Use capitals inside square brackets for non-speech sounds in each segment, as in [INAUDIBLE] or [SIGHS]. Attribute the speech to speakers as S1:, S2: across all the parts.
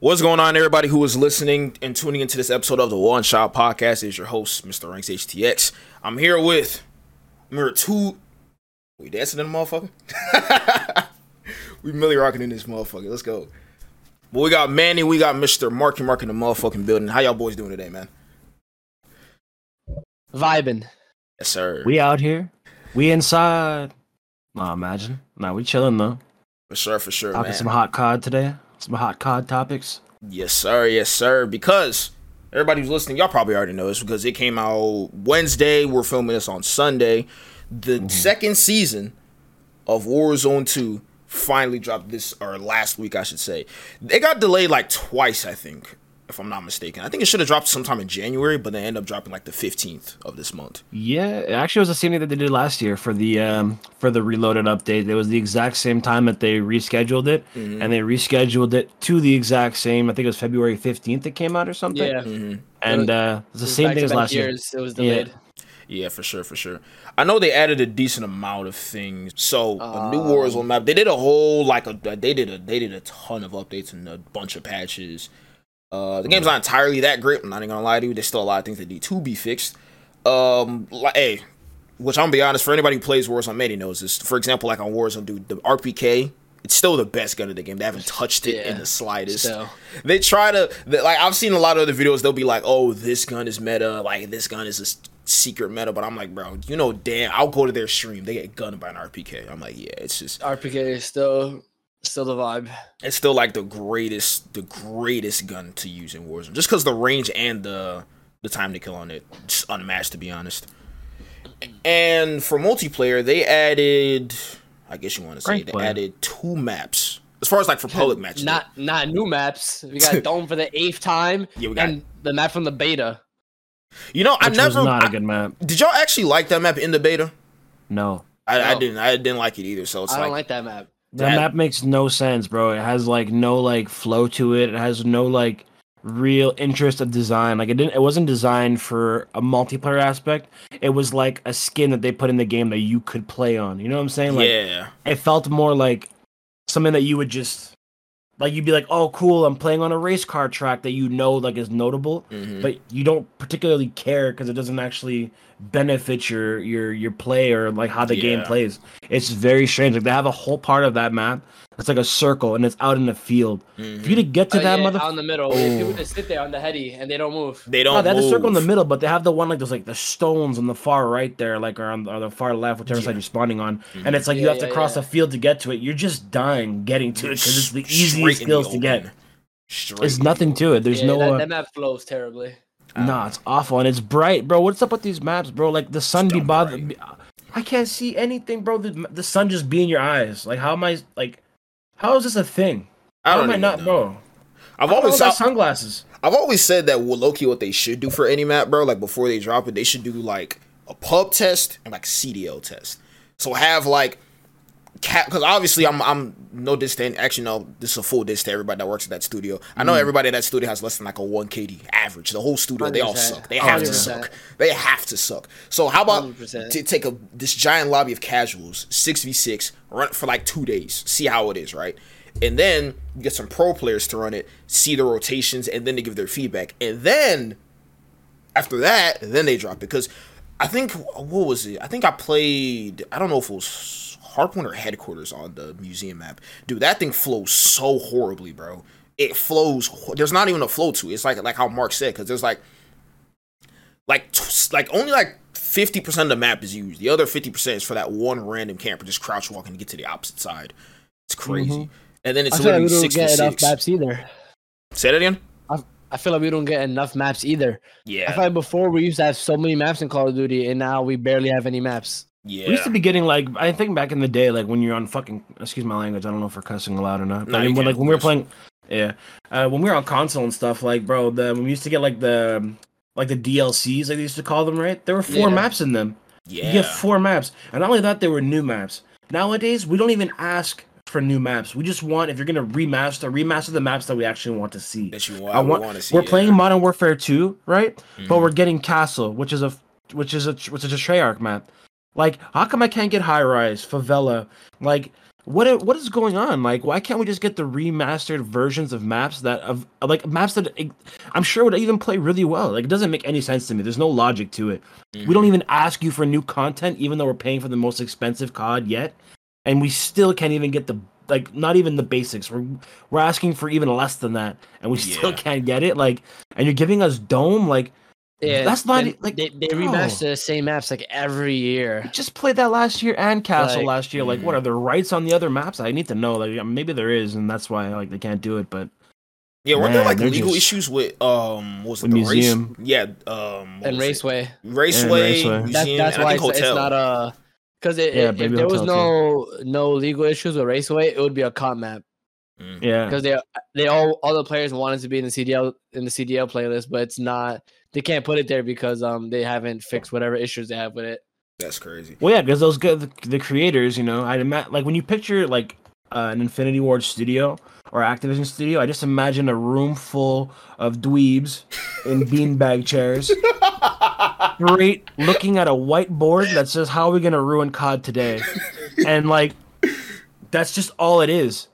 S1: What's going on, everybody who is listening and tuning into this episode of the One Shot Podcast? Is your host, Mr. Ranks HTX. I'm here with Mirror Two. We dancing in the motherfucker? [LAUGHS] we really rocking in this motherfucker. Let's go. But we got Manny, we got Mr. Marky Mark in the motherfucking building. How y'all boys doing today, man?
S2: Vibing.
S1: Yes, sir.
S3: We out here. We inside. Nah, imagine. Nah, we chilling though.
S1: for sure, for sure,
S3: Talking
S1: man.
S3: some hot cod today. Some hot cod topics.
S1: Yes, sir. Yes, sir. Because everybody who's listening, y'all probably already know this because it came out Wednesday. We're filming this on Sunday. The mm-hmm. second season of Warzone 2 finally dropped this, or last week, I should say. It got delayed like twice, I think, if I'm not mistaken. I think it should have dropped sometime in January, but they end up dropping like the 15th of this month.
S3: Yeah, it actually was the same thing that they did last year for the um for the reloaded update. It was the exact same time that they rescheduled it,
S1: Mm-hmm.
S3: and they rescheduled it to the exact same. I think it was February fifteenth it came out or something.
S2: Yeah.
S1: Mm-hmm.
S3: and uh, it's the
S2: It was
S3: same thing as
S2: back-to-back
S3: last year.
S2: It was delayed.
S1: Yeah, for sure, for sure. I know they added a decent amount of things. So a new
S2: Um,
S1: Warzone map. They did a whole like a they did a they did a ton of updates and a bunch of patches. Uh, the game's not entirely that great. I'm not even gonna lie to you. There's still a lot of things that need to be fixed. Um, like, hey, which I'm gonna be honest for anybody who plays Warzone, maybe knows this. For example, like on Warzone, dude, the RPK. It's still the best gun in the game. They haven't touched it in the slightest
S2: still.
S1: they try to they- like I've seen a lot of other videos. They'll be like, "Oh, this gun is meta. Like this gun is a secret meta." But I'm like, bro, you know, damn, I'll go to their stream. They get gunned by an RPK. I'm like, yeah, it's just
S2: RPK is still still the vibe.
S1: it's still like the greatest, the greatest gun to use in Warzone, just because the range and the the time to kill on it, just unmatched to be honest. And for multiplayer, they added, I guess you want to say,
S3: Ranked
S1: they
S3: player.
S1: added two maps. As far as like for public [LAUGHS] matches.
S2: Not not new maps. We got [LAUGHS] Dome for the eighth time.
S1: Yeah, we got-
S2: and the map from the beta.
S1: you know, I
S3: Which
S1: never.
S3: was not a
S1: I-
S3: good map.
S1: did y'all actually like that map in the beta?
S3: No,
S1: I, I didn't. I didn't like it either. So it's
S2: I
S1: like,
S2: don't like that map.
S3: That
S1: That-
S3: map makes no sense, bro. It has like no like flow to it. It has no like real interest of design. Like it didn't. It wasn't designed for a multiplayer aspect. It was like a skin that they put in the game that you could play on. You know what I'm saying? Like
S1: yeah,
S3: it felt more like something that you would just like. You'd be like, "Oh, cool! I'm playing on a race car track that you know like is notable."
S1: Mhm.
S3: but you don't particularly care because it doesn't actually benefit your your your play or like how the game plays. It's very strange. Like they have a whole part of that map that's like a circle and it's out in the field.
S1: Mhm.
S3: For you to get to
S2: Oh,
S3: that
S2: yeah,
S3: mother,
S2: out in the middle. If People just sit there on the heady and they don't move.
S1: they don't.
S3: no, they have a circle in the middle, but they have the one like there's like the stones on the far right there, like or on the, or the far left, whichever side you're spawning on, and it's like you
S2: Yeah,
S3: have to cross
S2: yeah.
S3: the field to get to it. You're just dying getting to it because it's the easiest
S1: in the
S3: skills to get.
S1: open. Straight
S3: There's nothing to it. There's
S2: yeah,
S3: no.
S2: that,
S3: uh,
S2: that map flows terribly.
S3: Nah, it's awful and it's bright, bro. What's up with these maps, bro? Like the sun be
S1: dumb
S3: bothering. I can't see anything, bro. The, the sun just be in your eyes. Like, how am I? Like, how is this a thing?
S1: I
S3: How
S1: don't
S3: am I not,
S1: know.
S3: bro?
S1: I've always, I,
S3: sunglasses.
S1: I've always said that with Loki, what they should do for any map, bro, like before they drop it, they should do like a pub test and like CDL test. So have like, because obviously I'm I'm no diss to any- actually no, this is a full diss to everybody that works at that studio. I
S3: Mm.
S1: know everybody at that studio has less than like a one KD average. The whole studio, they all suck. They have to
S2: 100%.
S1: suck. They have to suck. So how about
S2: 100%.
S1: to take a this giant lobby of casuals, six v six, run it for like two days, see how it is, right? And then you get some pro players to run it, see the rotations, and then they give their feedback. And then after that, then they drop it. Because I think what was it? I think I played. I don't know if it was Hardpoint or Headquarters on the museum map. Dude, that thing flows so horribly, bro. It flows. There's not even a flow to it. It's like like how Mark said. Because there's like like like only like. 50% of the map is used. The other 50% is for that one random camper just crouch walking to get to the opposite side. It's mm-hmm. crazy. And then it's
S2: I like
S1: literally
S2: we don't
S1: six
S2: get enough maps either.
S1: Say that again?
S2: I feel like we don't get enough maps either. I
S1: Yeah.
S2: feel like before we used to have so many maps in Call of Duty, and now we barely have any maps.
S1: Yeah.
S3: We used to be getting like I think back in the day, like when you're on fucking excuse my language, I don't know if we're cussing allowed or not. But
S1: No,
S3: I mean, when, like when we were playing, yeah, uh, when we were on console and stuff, like bro, the when we used to get like the like the DLCs, like they used to call them, right? There were four
S2: Yeah.
S3: maps in them.
S1: yeah.
S3: You get four maps, and not only that, they were new maps. Nowadays, we don't even ask for new maps. We just want if you're gonna remaster, remaster the maps that we actually want to see.
S1: that you want,
S3: I want.
S1: want to see.
S3: we're
S1: yeah.
S3: playing Modern Warfare 2, right? But
S1: Mhm.
S3: we're getting Castle, which is a which is a which is a Treyarch map. Like, how come I can't get High Rise, Favela? Like, what what is going on? Like, why can't we just get the remastered versions of maps that of like maps that eh, I'm sure would even play really well? Like, it doesn't make any sense to me. There's no logic to it. We don't even ask you for new content, even though we're paying for the most expensive COD yet, and we still can't even get the like not even the basics. We're we're asking for even less than that, and we still
S1: Yeah.
S3: can't get it. Like, and you're giving us Dome. Like,
S2: Yeah,
S3: That's not
S2: they,
S3: like,
S2: they, they remaster the same maps like every year.
S3: just played that last year and Castle
S2: Like,
S3: last year. Like, what are the rights on the other maps? I need to know. Like, maybe there is, and that's why like they can't do it. But
S1: Yeah, weren't there like legal
S3: just-
S1: issues with um what was it
S3: With
S1: the
S3: museum.
S1: race? Yeah, um
S2: And
S1: was it?
S2: Raceway.
S1: Raceway,
S3: Raceway.
S1: museum,
S2: That, that's
S1: and I
S2: why
S1: think
S2: it's,
S1: hotel.
S2: it's not a because it,
S3: Yeah,
S2: if there was
S3: Hotel
S2: no no legal issues with Raceway, it would be a comp map
S1: Mm.
S3: yeah,
S2: because they they all all the players wanted to be in the CDL in the CDL playlist, but it's not. They can't put it there because um they haven't fixed whatever issues they have with it.
S1: That's crazy.
S3: well, yeah, because those good the, the creators, you know, I ima- like when you picture like uh, an Infinity Ward studio or Activision studio, I just imagine a room full of dweebs in [LAUGHS] beanbag chairs, straight looking at a whiteboard that says, "How are we gonna ruin COD today?" [LAUGHS] and like, that's just all it is.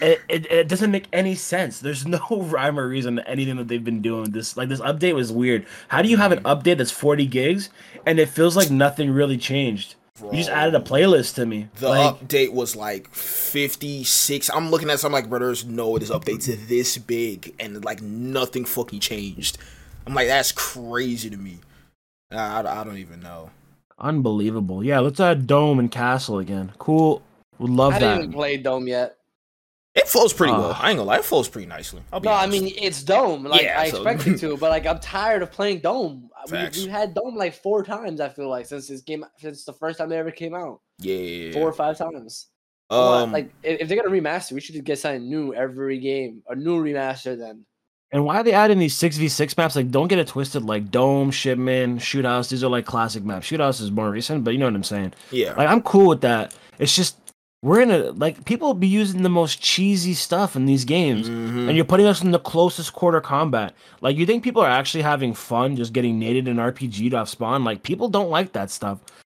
S3: It, it, it doesn't make any sense. There's no [LAUGHS] rhyme or reason to anything that they've been doing. This like this update was weird. How do you have an hmm. update that's 40 gigs and it feels like nothing really changed? You just added a playlist to me.
S1: The
S3: like,
S1: update was like 56. I'm looking at something like, bro, there's no this update update's this big and like nothing fucking changed. I'm like, that's crazy to me. I, I, I don't even know.
S3: unbelievable. Yeah, let's add Dome and Castle again. Cool. Would love
S2: I
S3: that.
S2: I didn't even play Dome yet.
S1: It flows pretty well. I ain't gonna lie, it flows pretty nicely. I'll be
S2: No, I mean it's Dome. Like
S1: Yeah,
S2: I
S1: so-
S2: expect it [LAUGHS] to, but like I'm tired of playing Dome. We,
S1: Facts.
S2: we had Dome like four times. I feel like since this game, since the first time it ever came out,
S1: yeah, yeah, yeah.
S2: four or five times. Come on,
S1: Um,
S2: like if, if they're gonna remaster, we should just get something new every game, a new remaster. Then
S3: And why are they adding these six v six maps? Like, don't get it twisted. Like Dome, Shipment, Shoot House. These are like classic maps. Shoot House is more recent, but you know what I'm saying.
S1: yeah.
S3: Like, I'm cool with that. It's just we're in a like people be using the most cheesy stuff in these games,
S1: Mhm.
S3: and you're putting us in the closest quarter combat. Like, you think people are actually having fun just getting nated and RPG'd off spawn? Like, people don't like that stuff.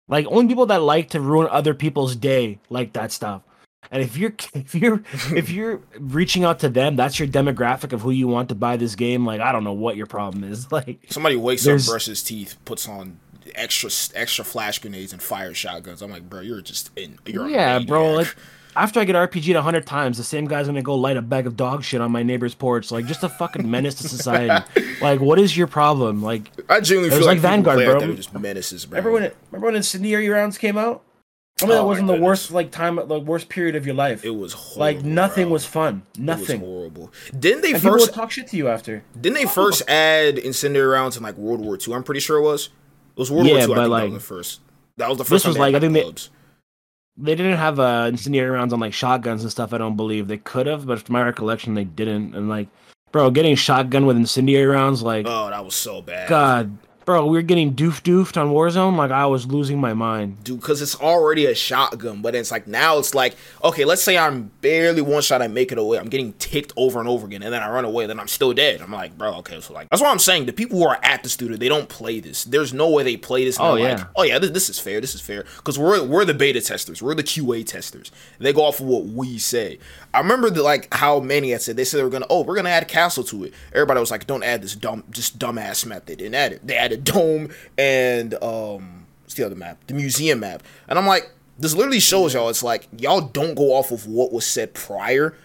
S3: Like, only people that like to ruin other people's day like that stuff. And if you're [LAUGHS] if you're if you're reaching out to them, that's your demographic of who you want to buy this game. Like I don't know what your problem is. [LAUGHS] Like
S1: Somebody wakes up, brushes teeth, puts on extra extra flash grenades and fire shotguns. I'm like, bro, you're just in. You're a
S3: yeah, bro. Like after I get RPG'd a hundred times, the same guy's gonna go light a bag of dog shit on my neighbor's porch. Like just a fucking menace to society. [LAUGHS] Like what is your problem? Like
S1: I genuinely feel like,
S3: like Vanguard,
S1: Vanguard,
S3: bro.
S1: That just menaces, bro.
S3: remember when it, remember when incendiary rounds came out? I mean, that
S1: Oh, my
S3: wasn't the
S1: goodness.
S3: worst like time, the worst period of your life.
S1: It was horrible,
S3: like nothing
S1: bro.
S3: was fun.
S1: It
S3: Nothing.
S1: was horrible. Didn't they
S3: and
S1: first?
S3: would talk shit to you after.
S1: Didn't they oh. first add incendiary rounds in like World War II? I'm pretty sure it was. It was World
S3: Yeah,
S1: War II. I
S3: but,
S1: think that
S3: like,
S1: was the first. That was the
S3: this
S1: first. time
S3: was like- I think they-. They didn't have uh, incendiary rounds on like shotguns and stuff. I don't believe they could have, but from my recollection, they didn't. And like, bro, getting shotgun with incendiary rounds, like,
S1: Oh, that was so bad.
S3: God, bro, we were getting doof doofed on Warzone. Like, I was losing my mind.
S1: dude, because it's already a shotgun. But it's like now it's like, okay, let's say I'm barely one shot, I make it away. I'm getting ticked over and over again, and then I run away, then I'm still dead. I'm like, bro, okay, so like that's what I'm saying. The people who are at the studio, they don't play this. There's no way they play this.
S3: Oh, yeah.
S1: like, oh yeah, this, this is fair. This is fair because we're we're the beta testers, we're the QA testers. They go off of what we say. I remember the, like how many had said they said they were gonna, oh, we're gonna add castle to it. Everybody was like, don't add this dumb, just dumbass. They didn't add it. They added dome and um what's the other map? The museum map. And I'm like, this literally shows y'all it's like y'all don't go off of what was said prior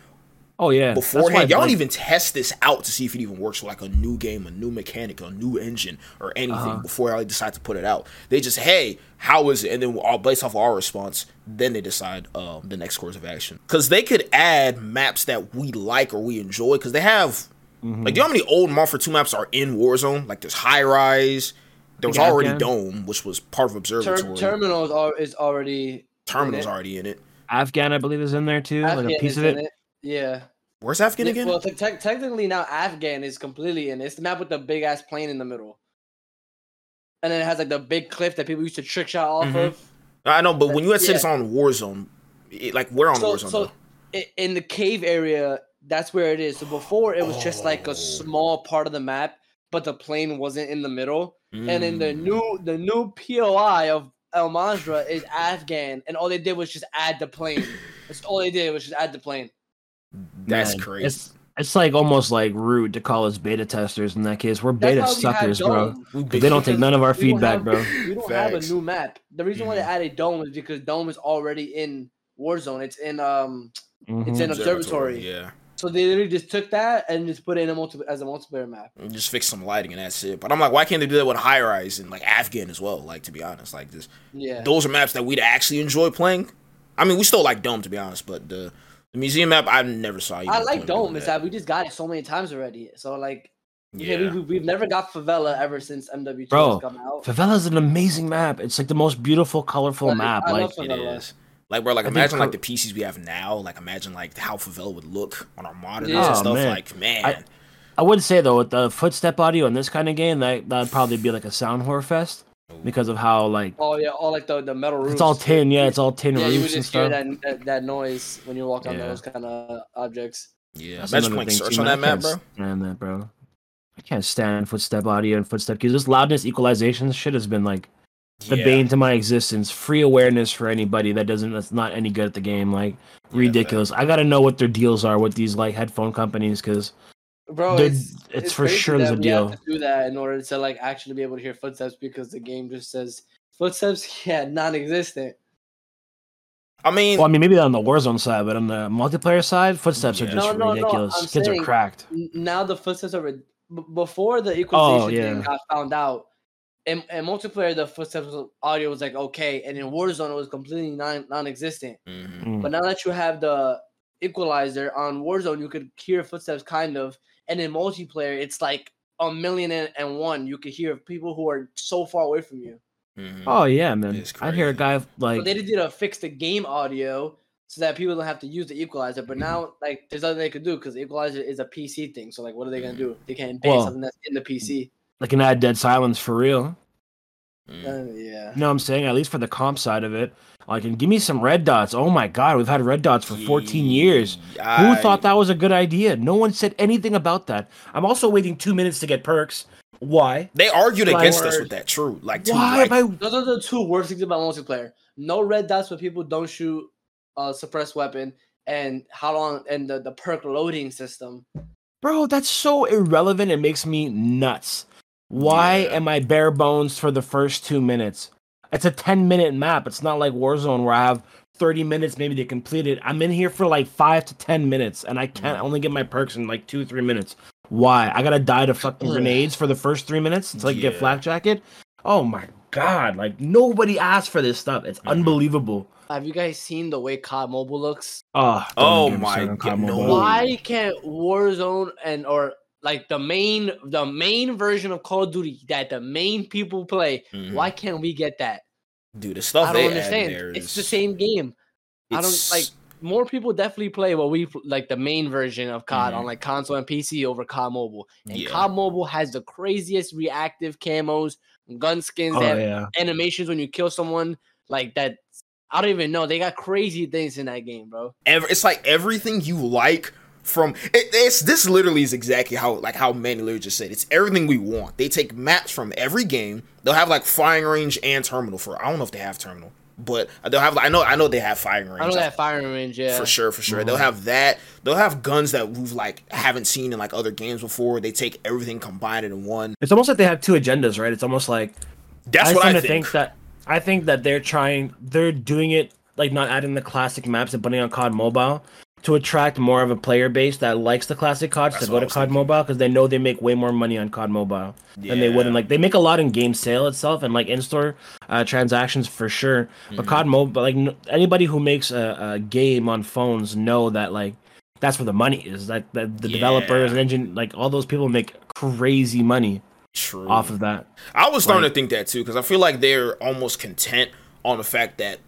S3: Oh yeah,
S1: beforehand. Y'all don't even test this out to see if it even works with like a new game, a new mechanic, a new engine, or anything
S3: Uh-huh.
S1: before y'all decide to put it out. They just, hey, how is it? And then all based off our response, then they decide um, the next course of action. Because they could add maps that we like or we enjoy. Because they have,
S3: Mm-hmm.
S1: like, do you know how many old Mark for Two maps are in Warzone? Like, there's High Rise. There was
S3: Like
S1: already
S3: Afghan?
S1: Dome, which was part of Observatory.
S2: Ter- terminal is, is already
S1: Terminal's
S2: in
S1: already in it.
S3: Afghan, I believe, is in there too, like a piece of
S2: in
S3: it.
S2: Yeah.
S1: Where's Afghan
S2: Yeah,
S1: again?
S2: Well, te- te- technically now Afghan is completely in. It's the map with the big ass plane in the middle, and then it has like the big cliff that people used to trick shot off
S1: Mhm.
S2: of.
S1: I know, but when you had said it's on Warzone, it, like, we're on
S2: So,
S1: Warzone.
S2: so
S1: though.
S2: i- in the cave area, that's where it is. So before it was just like
S1: Oh.
S2: a small part of the map, but the plane wasn't in the middle. And in the
S1: Mm.
S2: new the new POI of Al Mazrah is Afghan, and all they did was just add the plane. [LAUGHS] That's all they did was just add the plane.
S1: That's
S3: Man,
S1: crazy.
S3: It's it's like almost like rude to call us beta testers in that case. We're beta
S2: we
S3: suckers, bro.
S2: Dome.
S1: We
S3: 'Cause
S1: big-
S3: They don't take none of our feedback,
S2: have-
S3: bro. [LAUGHS]
S2: We don't have a new map. The reason why they
S1: Mhm.
S2: added Dome is because Dome is already in Warzone. It's in um, it's
S3: Mhm.
S2: in Observatory.
S1: Yeah.
S2: So they literally just took that and just put it in a multi- as a multiplayer map.
S1: And just fix some lighting and that's it. But I'm like, why can't they do that with High Rise and like Afghan as well? Like to be honest, like this,
S2: Yeah.
S1: those are maps that we'd actually enjoy playing. I mean, we still like Dome to be honest, but the, the museum map I never saw. you
S2: I like Dome.
S1: that.
S2: Is that we just got it so many times already. So like, yeah,
S1: Yeah.
S2: we, we've never got Favela ever since MW2
S3: Bro,
S2: has come out.
S3: Favela's an amazing map. It's like the most beautiful, colorful
S2: I-
S3: map.
S2: I
S3: like
S2: love
S1: It
S2: Favela.
S1: is. Like bro, like
S3: I think
S1: imagine like the PCs we have now. Like imagine like how Favela would look on our monitors
S2: Yeah.
S1: and
S3: Oh,
S1: stuff.
S3: man.
S1: Like man,
S3: I- I would say though, with the footstep audio in this kind of game, that that'd probably be like a sound horror fest because of how like
S2: Oh yeah, all like the, the metal roofs.
S3: it's all tin. Yeah, it's all tin
S2: Yeah, you would
S3: roofs and
S2: just hear that, that that noise when you walk on
S3: Yeah.
S2: those kind of objects.
S1: yeah.
S3: That's
S1: Imagine
S3: another
S1: playing
S3: thing,
S1: search on that
S3: I
S1: map,
S3: can't
S1: bro.
S3: Stand that, bro. I can't stand footstep audio and footstep because this loudness equalization shit has been like the
S1: Yeah.
S3: bane to my existence. Free awareness for anybody that doesn't that's not any good at the game. Like
S1: Yeah,
S3: ridiculous. I gotta know what their deals are with these like headphone companies because
S2: Bro,
S3: They're-
S2: it's,
S3: it's for sure there's a
S2: we have
S3: deal.
S2: to do that in order to like actually be able to hear footsteps because the game just says footsteps, [LAUGHS] yeah, non-existent.
S1: I mean,
S3: well, I mean maybe on the Warzone side, but on the multiplayer side, footsteps
S1: Yeah.
S3: are just
S2: No, no, no,
S3: ridiculous.
S2: I'm
S3: Kids
S2: saying-
S3: are cracked.
S2: Now the footsteps are rid- b- before the oh, equalization
S3: Oh, yeah.
S2: thing got found out. In, in multiplayer, the footsteps audio was like okay, and in Warzone it was completely non non-existent.
S1: mhm.
S3: Mm.
S2: But now that you have the equalizer on Warzone, you could hear footsteps kind of, and in multiplayer, it's like a million and, and one. You could hear people who are so far away from you.
S1: Mhm.
S3: Oh yeah, man. I'd hear a
S1: crazy.
S3: guy
S2: So
S3: like
S2: they did to fix the game audio so that people don't have to use the equalizer.
S3: Mm-hmm.
S2: But now, like, there's nothing they could do because the equalizer is a PC thing. So like, what are they gonna do? They can't ban
S3: Well-
S2: something that's in the PC.
S3: Like an add dead silence for real.
S1: Mhm.
S2: Uh, yeah.
S3: You know what I'm saying? At least for the comp side of it. Like and give me some red dots. Oh my god, we've had red dots for 14 years. Who thought that was a good idea? No one said anything about that. I'm also waiting two minutes to get perks. Why?
S1: They argued
S2: My
S1: against us with that. True, like too,
S3: Why
S1: like,
S3: I
S2: Those are the two worst things about multiplayer. No red dots when people don't shoot a suppressed weapon, and how long and the, the perk loading system.
S3: Bro, that's so irrelevant. It makes me nuts. Why
S1: Yeah.
S3: am I bare bones for the first two minutes? It's a 10 minute map. It's not like Warzone where I have 30 minutes maybe to complete it. I'm in here for like five to 10 minutes and I can't
S1: Mm.
S3: only get my perks in like two, three minutes. Why? I gotta die to fucking grenades for the first three minutes until I get flak jacket? Oh my god. Like nobody asked for this stuff. It's
S1: Mhm.
S3: unbelievable.
S2: Have you guys seen the way COD Mobile looks?
S3: Oh,
S1: Oh my God, no.
S2: Why can't Warzone and or like the main the main version of Call of Duty that the main people play?
S1: mhm.
S2: Why can't we get that?
S1: dude? The stuff
S2: I don't understand. It's the same game. I don't like more people definitely play what we like the main version of COD on
S1: Mhm.
S2: like console and PC over COD Mobile. And
S1: Yeah.
S2: COD Mobile has the craziest reactive camos, gun skins,
S3: Oh yeah.
S2: animations when you kill someone. Like that, I don't even know. They got crazy things in that game, bro.
S1: ever it's like everything you like from it, it's this literally is exactly how like how Manny literally just said it's everything we want. They take maps from every game. They'll have like firing range and terminal for I don't know if they have terminal but they'll have I know I know they have firing range
S2: I know that firing range, yeah.
S1: for sure for sure. They'll mm-hmm. have that. They'll have guns that we've like haven't seen in like other games before. They take everything combined in one.
S3: It's almost like they have two agendas, right? It's almost like
S1: that's
S3: I
S1: what I think,
S3: think that I think that they're trying they're doing it like not adding the classic maps and putting on COD Mobile to attract more of a player base that likes the classic CODs
S1: That's
S3: to go to COD
S1: thinking.
S3: Mobile because they know they make way more money on COD Mobile than they would in like they make a lot in game sale itself and like in store uh, transactions for sure. But
S1: Mhm.
S3: COD Mobile, like n- anybody who makes a, a game on phones know that like that's where the money is. Like the, the developers and engine, like all those people make crazy money
S1: True.
S3: off of that.
S1: I was starting
S3: Like-
S1: to think that too because I feel like they're almost content on the fact that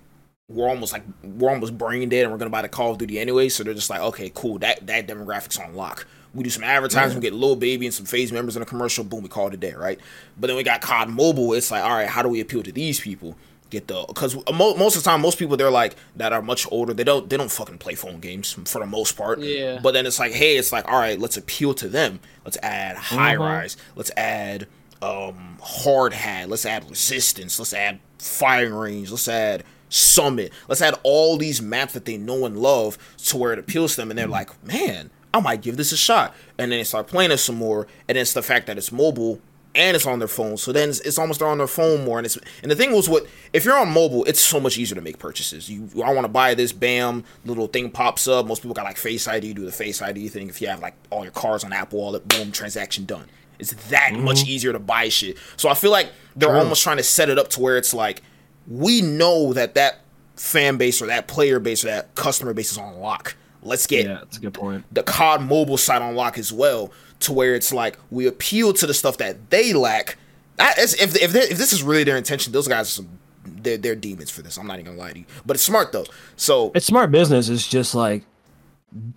S1: we're almost like we're almost brain dead and we're gonna buy the Call of Duty anyway. So they're just like, okay, cool, that that demographics on lock. We do some advertising, we get Lil Baby and some FaZe members in a commercial, boom, we call it a day, right? But then we got COD Mobile. It's like, all right, how do we appeal to these people? Get the because most of the time, most people they're like that are much older. They don't they don't fucking play phone games for the most part.
S2: Yeah.
S1: But then it's like, hey, it's like, all right, let's appeal to them. Let's add high
S3: Mhm.
S1: rise. Let's add um hard hat. Let's add resistance. Let's add firing range. Let's add Summit. Let's add all these maps that they know and love to where it appeals to them, and they're like, man, I might give this a shot. And then they start playing it some more, and it's the fact that it's mobile and it's on their phone. So then it's, it's almost they're on their phone more. And it's and the thing was what if you're on mobile, it's so much easier to make purchases. You I want to buy this, bam, little thing pops up. Most people got like Face ID, do the Face ID thing. If you have like all your cars on Apple, all that boom, transaction done. It's that much mm-hmm. easier to buy shit. So I feel like they're
S3: True.
S1: almost trying to set it up to where it's like we know that that fan base or that player base or that customer base is on lock. Let's get
S3: Yeah, that's a good point.
S1: the COD mobile side on lock as well, to where it's like we appeal to the stuff that they lack. Is, if if, if this is really their intention, those guys are some they're, they're demons for this. I'm not even gonna lie to you, but it's smart though. So
S3: It's smart business. It's just like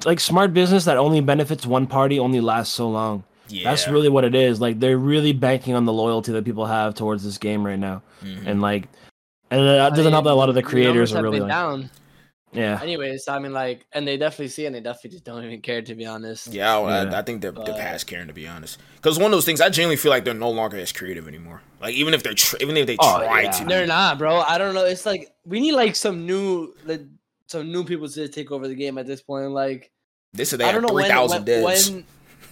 S3: like smart business that only benefits one party only lasts so long.
S1: Yeah.
S3: That's really what it is. Like they're really banking on the loyalty that people have towards this game right now,
S1: Mhm.
S3: and like, and that doesn't help that a lot of the creators
S2: numbers
S3: are really like,
S2: down.
S3: yeah,
S2: Anyways, I mean, like, and they definitely see, and they definitely just don't even care, to be honest.
S1: yeah, I,
S3: Yeah.
S1: I, I think they're they're past caring to be honest. Because one of those things, I genuinely feel like they're no longer as creative anymore. Like even if they're tr- even if they
S3: Oh,
S1: try
S3: yeah.
S1: to,
S2: They're not, bro. I don't know. It's like we need like some new, like, some new people to take over the game at this point. Like,
S1: this said they
S2: I don't know
S1: three
S2: when,
S1: thousand
S2: when,
S1: devs.
S2: when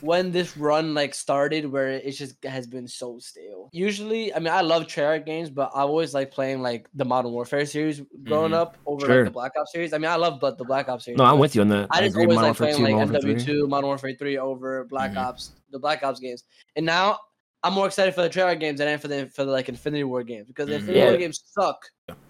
S2: when this run like started, where it just has been so stale. Usually, I mean, I love Treyarch games, but I always like playing like the Modern Warfare series growing
S1: Mhm.
S2: up over
S3: Sure.
S2: like the Black Ops series. I mean, I love but the Black Ops series.
S3: no, I'm with you on that.
S2: I just
S3: agree.
S2: always
S3: Modern
S2: like
S3: Warfare
S2: playing
S3: 2,
S2: like
S3: Modern Warfare 3.
S2: MW2, Modern Warfare 3 over Black
S1: Mhm.
S2: Ops, the Black Ops games. And now I'm more excited for the Treyarch games than I am for the for the like Infinity Ward games because the
S1: Mhm.
S2: Infinity
S3: Yeah.
S2: Ward games suck.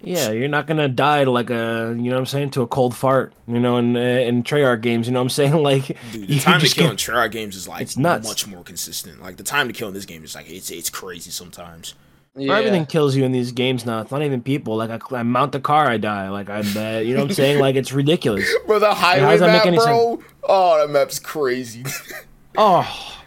S3: Yeah, you're not gonna die to like a, you know what I'm saying, to a cold fart, you know, in uh, in Treyarch games, you know what I'm saying, [LAUGHS] like.
S1: Dude, the time to kill in Treyarch games is like
S3: It's nuts.
S1: much more consistent. Like the time to kill in this game is like it's it's crazy sometimes.
S2: Yeah.
S3: Everything kills you in these games now. It's not even people. Like I, I mount the car, I die. Like I bet. You know what I'm saying? Like it's ridiculous. [LAUGHS]
S1: Bro, the highway
S3: does make
S1: map,
S3: any
S1: bro. Oh, that map's crazy. [LAUGHS]
S3: Oh,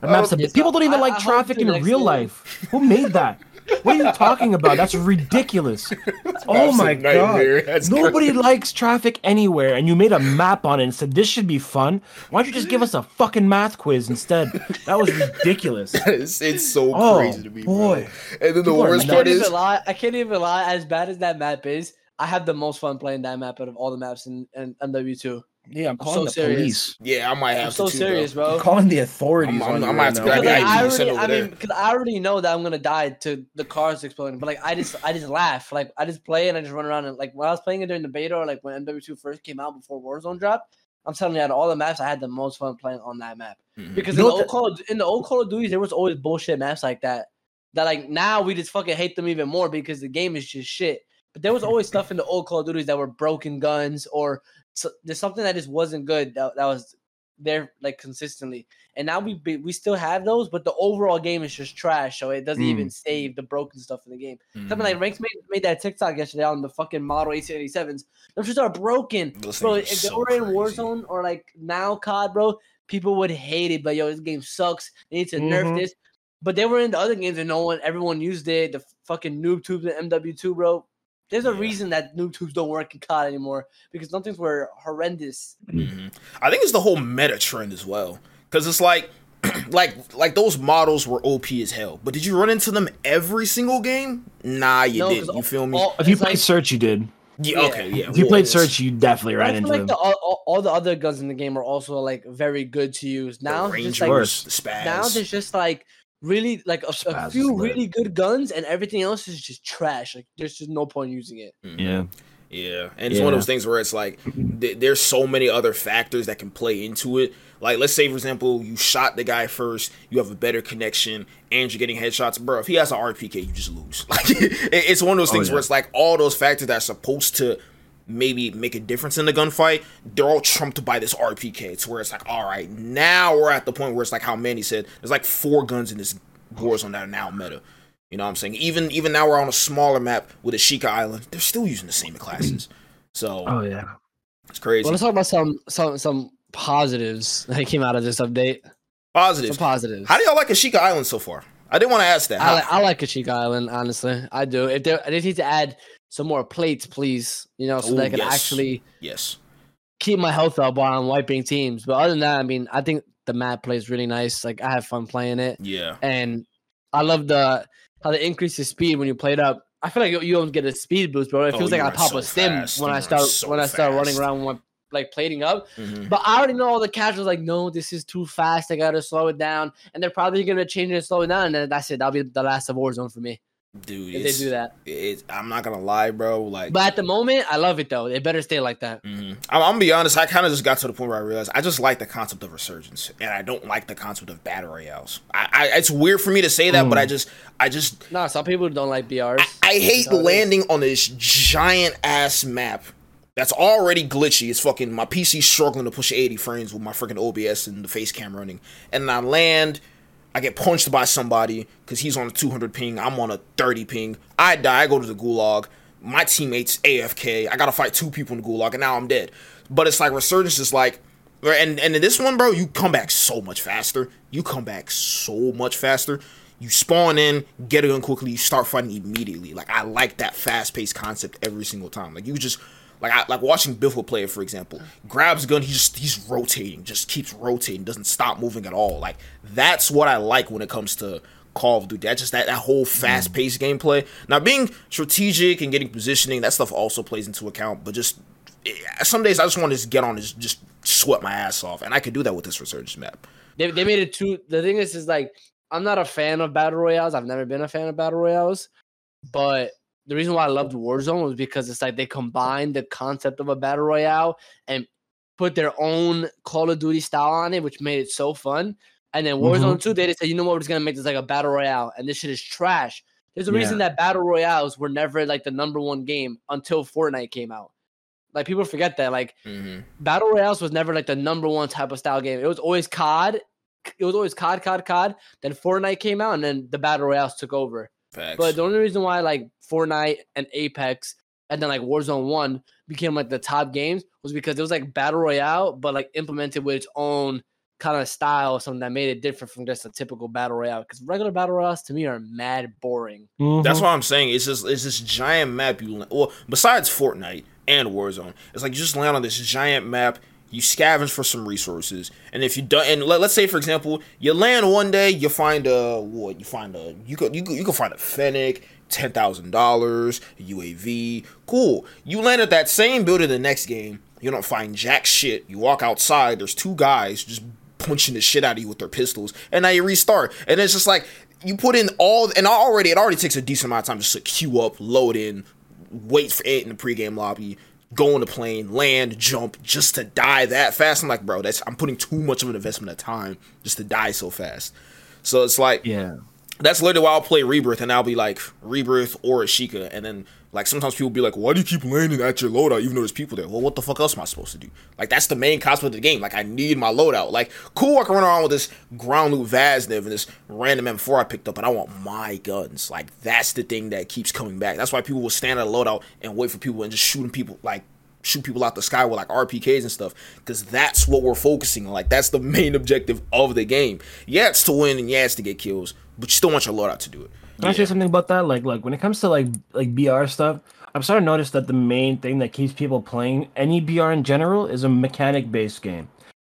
S3: that map's a,
S2: It's-
S3: people don't even
S2: I-
S3: like
S2: I
S3: traffic in real
S2: game-
S3: life. Who made that? What are you talking about? That's ridiculous. [LAUGHS] Oh my god.
S1: That's
S3: Nobody
S1: crazy.
S3: likes traffic anywhere, and you made a map on it and said this should be fun. Why don't you just give us a fucking math quiz instead? That was ridiculous. [LAUGHS]
S1: it's, it's so
S3: Oh,
S1: crazy to me,
S3: boy.
S1: bro. And then the
S3: People are
S1: worst part is,
S2: lie. I can't even lie. As bad as that map is, I have the most fun playing that map out of all the maps in, in MW2.
S3: Yeah, I'm
S2: calling the police.
S1: yeah, I might have
S2: I'm so
S1: too,
S2: serious,
S1: bro.
S2: bro.
S3: calling the authorities.
S1: I'm- I'm- I'm
S3: right
S1: have to grab
S2: Because
S1: the
S2: like,
S1: ID
S2: I
S1: you
S2: already,
S1: over
S2: I mean, because I already know that I'm gonna die to the cars exploding. But like, I just, I just laugh. Like, I just play and I just run around and like when I was playing it during the beta or like when MW2 first came out before Warzone dropped. I'm telling you, out of all the maps, I had the most fun playing on that map.
S1: Mhm.
S2: Because in
S3: know
S2: the, old Call of, in the old Call of Duty, there was always bullshit maps like that. That like now we just fucking hate them even more because the game is just shit. But there was always stuff in the old Call of Duties that were broken guns or so, there's something that just wasn't good that, that was there like consistently. And now we be, we still have those, but the overall game is just trash. So it doesn't even save the broken stuff in the game. Something
S1: Mhm.
S2: like Ranks made, made that TikTok yesterday on the fucking Model 1887s. Those shit are broken.
S1: Those
S2: Bro, if they
S1: so
S2: were in
S1: crazy.
S2: Warzone or like now COD, bro, people would hate it. But yo, this game sucks. They need to nerf
S3: Mhm.
S2: this. But they were in the other games and no one, everyone used it. The fucking noob tubes and MW2, bro. There's a
S1: Yeah.
S2: reason that noob tubes don't work in COD anymore because some things were horrendous.
S1: Mhm. I think it's the whole meta trend as well, because it's like, [CLEARS THROAT] like, like those models were OP as hell. But did you run into them every single game? Nah, you
S2: No, 'cause
S1: didn't. You feel me?
S2: all-
S3: If you played
S2: like-
S3: Search, you did.
S1: yeah,
S2: yeah.
S1: okay, yeah.
S3: If you played Search, you definitely
S2: I
S3: ran
S2: feel
S3: into
S2: like
S3: them.
S2: the, all, all- all the other guns in the game are also like very good to use.
S1: the
S2: Now,
S1: Rangers,
S2: just like
S3: Worse.
S1: the spaz.
S2: now there's just like really like a, a few
S3: lit.
S2: really good guns and everything else is just trash. Like there's just no point using it.
S1: Mhm.
S3: Yeah.
S1: Yeah, and it's one of those things where it's like th- there's so many other factors that can play into it. Like, let's say, for example, you shot the guy first, you have a better connection, and you're getting headshots. Bro, if he has an RPK, you just lose. [LAUGHS] Like, it's one of those
S3: Oh,
S1: things
S3: yeah.
S1: where it's like all those factors that are supposed to maybe make a difference in the gunfight, they're all trumped by this RPK. It's where it's like, all right, now we're at the point where it's like how Manny said, there's like four guns in this Warzone that are now meta. You know what I'm saying? Even even now we're on a smaller map with Ashika Island, they're still using the same classes. [CLEARS THROAT] So
S3: Oh yeah.
S1: it's crazy.
S2: Well, let's talk about some some some positives [LAUGHS] that came out of this update. Some
S1: Positives.
S2: positives.
S1: How do y'all like Ashika Island so far? I didn't want to ask that.
S2: I, li- I like Ashika Island, honestly. I do. If they they need to add some more plates, please, you know, so
S1: Ooh,
S2: that I can
S1: yes.
S2: actually
S1: yes.
S2: keep my health up while I'm wiping teams. But other than that, I mean, I think the map plays really nice. Like I have fun playing it,
S1: Yeah.
S2: and I love the how they increase the speed when you play it up I feel like you, don't get a speed boost, bro. It
S1: Oh,
S2: feels like
S1: you
S2: I pop
S1: so
S2: a stim
S1: fast.
S2: when
S1: You
S2: I start
S1: so
S2: when I start running around when I'm, like plating up.
S1: Mhm.
S2: But I already know all the casuals like, no, this is too fast. I gotta slow it down, and they're probably gonna change it and slow it down, and then that's it. That'll be the last of Warzone for me
S1: dude,
S2: if
S1: it's,
S2: they do that.
S1: It, I'm not gonna lie, bro. Like,
S2: But at the moment, I love it though. They better stay like that.
S1: Mhm. I'm, I'm gonna be honest. I kind of just got to the point where I realized I just like the concept of resurgence, and I don't like the concept of battle royales. I, I it's weird for me to say that, but I just, I just,
S2: No, some people don't like BRs.
S1: I hate
S2: how it is.
S1: landing on this giant ass map that's already glitchy. It's fucking my PC struggling to push 80 frames with my freaking OBS and the face cam running, and I land. I get punched by somebody because he's on a 200 ping. I'm on a 30 ping. I die. I go to the gulag. My teammates AFK. I gotta fight two people in the gulag, and now I'm dead. But it's like resurgence is like, and and in this one, bro, you come back so much faster. You come back so much faster. You spawn in, get it in quickly. You start fighting immediately. Like I like that fast paced concept every single time. Like you just. Like I like watching Biffle play it, for example. Grabs gun, he just he's rotating, just keeps rotating, doesn't stop moving at all. Like that's what I like when it comes to Call of Duty. That's just that, that whole fast paced gameplay. Now being strategic and getting positioning, that stuff also plays into account. But just eh, some days I just want to just get on and just sweat my ass off, and I could do that with this resurgence map.
S2: They, they made it too. The thing is, is like I'm not a fan of battle royales. I've never been a fan of battle royales, but the reason why I loved Warzone was because it's like they combined the concept of a battle royale and put their own Call of Duty style on it, which made it so fun. And then Warzone 2, they just said, you know what, we're just gonna make this like a battle royale, and this shit is trash. There's a reason that battle royales were never like the number one game until Fortnite came out. Like people forget that. Like
S1: Mm-hmm.
S2: battle royales was never like the number one type of style game. It was always COD. It was always COD, COD, COD. Then Fortnite came out, and then the battle royales took over.
S1: Facts.
S2: But the only reason why like Fortnite and Apex and then like Warzone One became like the top games was because it was like battle royale, but like implemented with its own kind of style, something that made it different from just a typical battle royale. Because regular battle royales to me are mad boring.
S1: That's
S3: Mhm.
S1: what I'm saying. It's just it's this giant map you la- well besides Fortnite and Warzone, it's like you just land on this giant map. You scavenge for some resources, and if you don't, and let, let's say for example, you land one day, you find a what? You find a you could you you could find a Fennec, ten thousand dollars, UAV, cool. You land at that same building the next game, you don't find jack shit. You walk outside, there's two guys just punching the shit out of you with their pistols, and now you restart, and it's just like you put in all, and already it already takes a decent amount of time just to queue up, load in, wait for it in the pregame lobby, go on the plane, land, jump, just to die that fast. I'm like, bro, that's I'm putting too much of an investment of time just to die so fast. So it's like,
S3: Yeah.
S1: that's literally why I'll play Rebirth and I'll be like Rebirth or Ashika, and then like sometimes people be like, why do you keep landing at your loadout even though there's people there? Well, what the fuck else am I supposed to do? Like that's the main concept of the game. Like I need my loadout. Like cool, I can run around with this ground loot Vaznev and this random M4 I picked up, but I want my guns. Like that's the thing that keeps coming back. That's why people will stand at a loadout and wait for people and just shooting people like shoot people out the sky with like RPKs and stuff because that's what we're focusing on. Like that's the [LAUGHS] main objective of the game. Yeah, it's to win and yeah, it's to get kills, but you still want your loadout to do it.
S3: Can I say something about that? Like, like when it comes to like like BR stuff, I'm starting to notice that the main thing that keeps people playing any BR in general is a mechanic based game.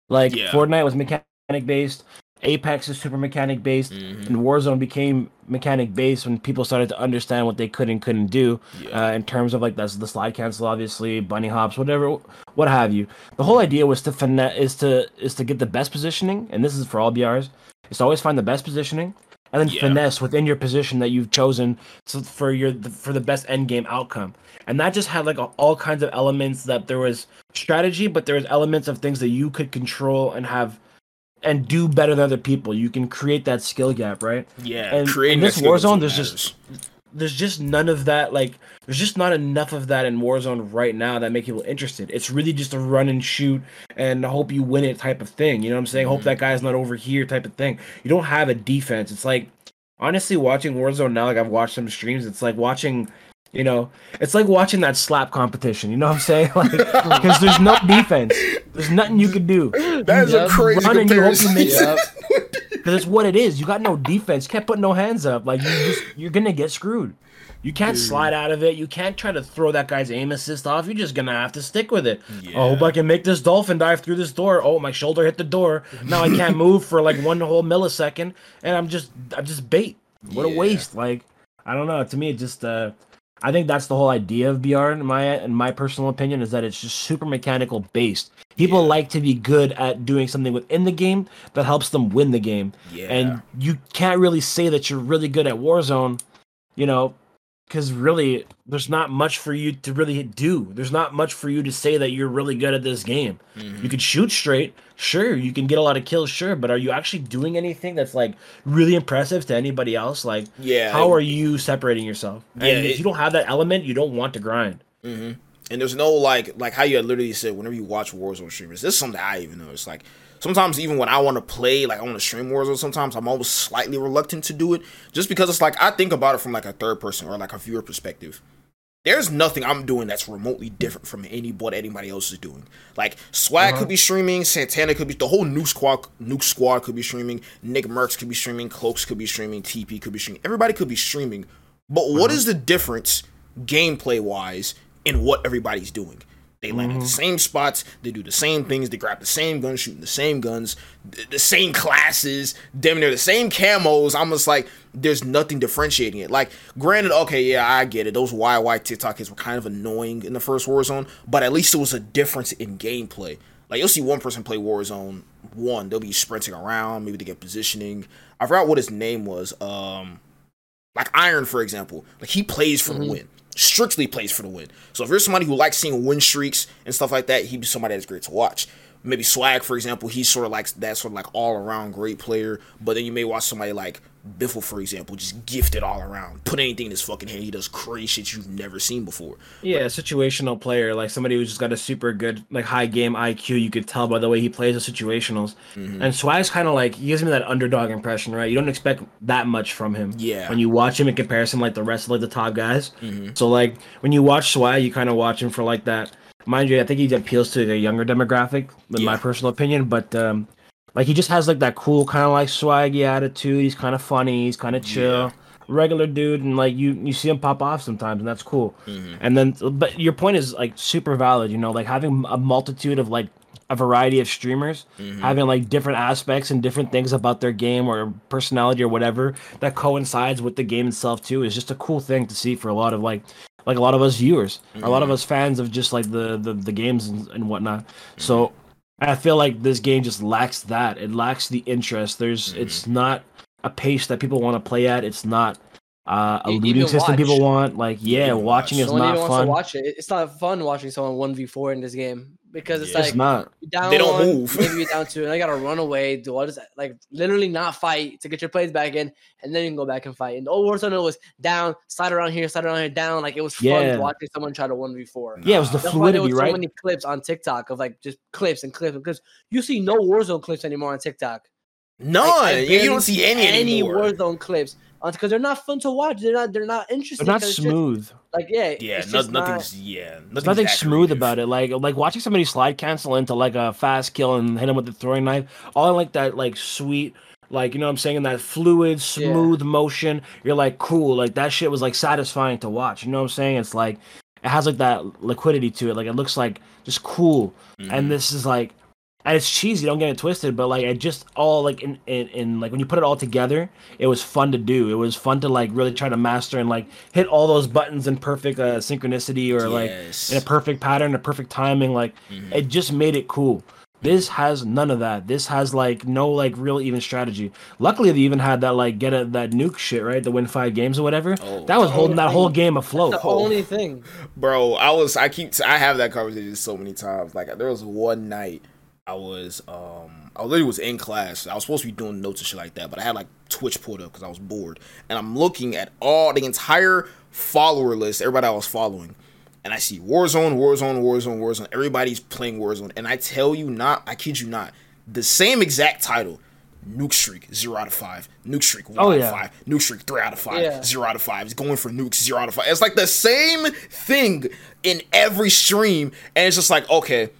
S3: Like
S1: Yeah.
S3: Fortnite was mechanic based, Apex is super mechanic based,
S1: Mhm.
S3: and Warzone became mechanic based when people started to understand what they could and couldn't do
S1: Yeah.
S3: uh, in terms of like that's the slide cancel, obviously, bunny hops, whatever, what have you. The whole idea was to finesse is to is to get the best positioning, and this is for all BRs. Is to always find the best positioning and then
S1: Yeah.
S3: finesse within your position that you've chosen to, for your for the best end game outcome. And that just had like a, all kinds of elements that there was strategy, but there was elements of things that you could control and have and do better than other people. You can create that skill gap, right?
S1: Yeah,
S3: And-
S1: creating
S3: and this
S1: that skill is
S3: Warzone, there's
S1: matters.
S3: just- There's just none of that. Like, there's just not enough of that in Warzone right now that make people interested. It's really just a run and shoot and hope you win it type of thing. You know what I'm saying? Hope
S1: Mhm.
S3: that guy's not over here type of thing. You don't have a defense. It's like honestly watching Warzone now. Like I've watched some streams. It's like watching. You know, it's like watching that slap competition. You know what I'm saying? [LAUGHS] Like, [LAUGHS] because there's no defense. There's nothing you can do.
S1: That is
S2: Yep.
S1: a crazy
S3: Run and you hope you make
S2: Yep. [LAUGHS]
S3: Because it's what it is. You got no defense. You can't put no hands up. Like you just you're gonna get screwed. You can't slide out of it. You can't try to throw that guy's aim assist off. You're just gonna have to stick with it.
S1: Yeah.
S3: Oh, I hope I can make this dolphin dive through this door. Oh, my shoulder hit the door. Now I can't move for like one whole millisecond, and I'm just I'm just bait. What a waste. Like I don't know. To me, it just uh I think that's the whole idea of BR in my in my personal opinion is that it's just super mechanical based. People
S1: Yeah.
S3: like to be good at doing something within the game that helps them win the game.
S1: Yeah.
S3: And you can't really say that you're really good at Warzone, you know, because really there's not much for you to really do. There's not much for you to say that you're really good at this game.
S1: Mhm.
S3: You can shoot straight, sure. You can get a lot of kills, sure. But are you actually doing anything that's like really impressive to anybody else? Like,
S1: yeah.
S3: how are you separating yourself? And if
S1: it-
S3: you don't have that element, you don't want to grind.
S1: hmm And there's no like like how you literally said whenever you watch Warzone streamers, this is something I even notice. Like sometimes even when I want to play, like I want to stream Warzone, sometimes I'm always slightly reluctant to do it, just because it's like I think about it from like a third person or like a viewer perspective. There's nothing I'm doing that's remotely different from any what anybody else is doing. Like Swag
S3: Uh-huh.
S1: could be streaming, Santana could be the whole Nuke Squad, Nuke Squad could be streaming, NickMercs could be streaming, Cloaks could be streaming, TP could be streaming. Everybody could be streaming. But what is the difference gameplay wise in what everybody's doing? They land at the same spots, they do the same things, they grab the same guns, shooting the same guns, th- the same classes, damn near the same camos. I'm just like, there's nothing differentiating it. Like, granted, okay, yeah, I get it. Those YY TikTok kids were kind of annoying in the first Warzone, but at least it was a difference in gameplay. Like, you'll see one person play Warzone 1, they'll be sprinting around, maybe they get positioning. I forgot what his name was. Um, like Iron, for example, like he plays for the win, strictly plays for the win. So if you're somebody who likes seeing win streaks and stuff like that, he'd be somebody that's great to watch. Maybe Swag, for example, he's sort of like that sort of like all around great player. But then you may watch somebody like Biffle, for example, just gifted all around. Put anything in his fucking hand, he does crazy shit you've never seen before.
S3: Yeah, a situational player, like somebody who's just got a super good, like high game IQ. You could tell by the way he plays the situationals.
S1: Mm-hmm.
S3: And Swag's kind of like he gives me that underdog impression, right? You don't expect that much from him.
S1: Yeah.
S3: When you watch him in comparison, like the rest of like the top guys.
S1: Mhm.
S3: So like when you watch Swag, you kind of watch him for like that. Mind you, I think he appeals to the younger demographic, in my personal opinion. But um, like he just has like that cool kind of like swaggy attitude. He's kind of funny. He's kind of chill.
S1: Yeah.
S3: Regular dude, and like you, you see him pop off sometimes, and that's cool.
S1: Mhm.
S3: And then, but your point is like super valid. You know, like having a multitude of like a variety of streamers,
S1: Mhm.
S3: having like different aspects and different things about their game or personality or whatever that coincides with the game itself too is just a cool thing to see for a lot of like like a lot of us viewers, or a lot of
S1: Mhm.
S3: us fans of just like the the, the games and, and whatnot. So I feel like this game just lacks that. It lacks the interest. There's it's not a pace that people want to play at. It's not uh, a looting system people want. Like yeah, watching
S1: watch.
S3: is
S2: no one
S3: not fun.
S2: watch it. It's not fun watching someone one v four in this game because it's
S1: Yeah.
S3: It's
S2: like
S3: not.
S2: down
S1: They don't
S2: one,
S1: move.
S2: maybe you're down two, and I gotta run away, do all this, like literally not fight to get your plays back in, and then you can go back and fight. And old Warzone it was down, slide around here, slide around here, down. Like it was fun
S3: Yeah.
S2: watching someone try to one v four.
S3: Yeah, it was the
S1: Nah.
S2: That's why there
S3: fluidity,
S2: was so
S3: right?
S2: many clips on TikTok of like just clips and clips because you see no Warzone clips anymore on TikTok.
S1: None.
S2: Like,
S1: you don't see any,
S2: any
S1: anymore.
S2: Warzone clips because they're not fun to watch. They're not. They're not interesting.
S3: They're not
S2: 'cause it's just-
S3: smooth.
S2: like yeah,
S1: Yeah,
S2: it's
S1: no,
S2: just not-
S1: yeah, nothing's
S3: nothing
S1: that
S3: smooth
S1: creative.
S3: about it. Like like watching somebody slide cancel into like a fast kill and hit him with the throwing knife. All in like that like sweet, like you know what I'm saying, in that fluid, smooth motion. You're like cool. Like that shit was like satisfying to watch. You know what I'm saying? It's like it has like that liquidity to it. Like it looks like just cool.
S1: Mhm.
S3: And this is like and it's cheesy, don't get it twisted, but like it just all like in, in in like when you put it all together, it was fun to do. It was fun to like really try to master and like hit all those buttons in perfect uh, synchronicity or like in a perfect pattern, a perfect timing. Like
S1: Mhm.
S3: it just made it cool. This has none of that. This has like no like real even strategy. Luckily, they even had that like get a, that nuke shit right, the win five games or whatever.
S1: Oh.
S3: that was holding
S2: only
S3: that whole game afloat.
S2: the
S1: Oh.
S2: only thing.
S1: bro i was i keep i have that conversation so many times like there was one night i was um i literally was in class i was supposed to be doing notes and shit like that but i had like twitch pulled up because i was bored and i'm looking at all the entire follower list everybody i was following and i see warzone warzone warzone warzone everybody's playing warzone and i tell you not i kid you not the same exact title Nuke streak zero out of five. Nuke streak one
S3: Oh,
S1: out
S3: yeah.
S1: of five. Nuke streak three out of five.
S2: Yeah.
S1: Zero out of five. It's going for nukes zero out of five. It's like the same thing in every stream, and it's just like okay,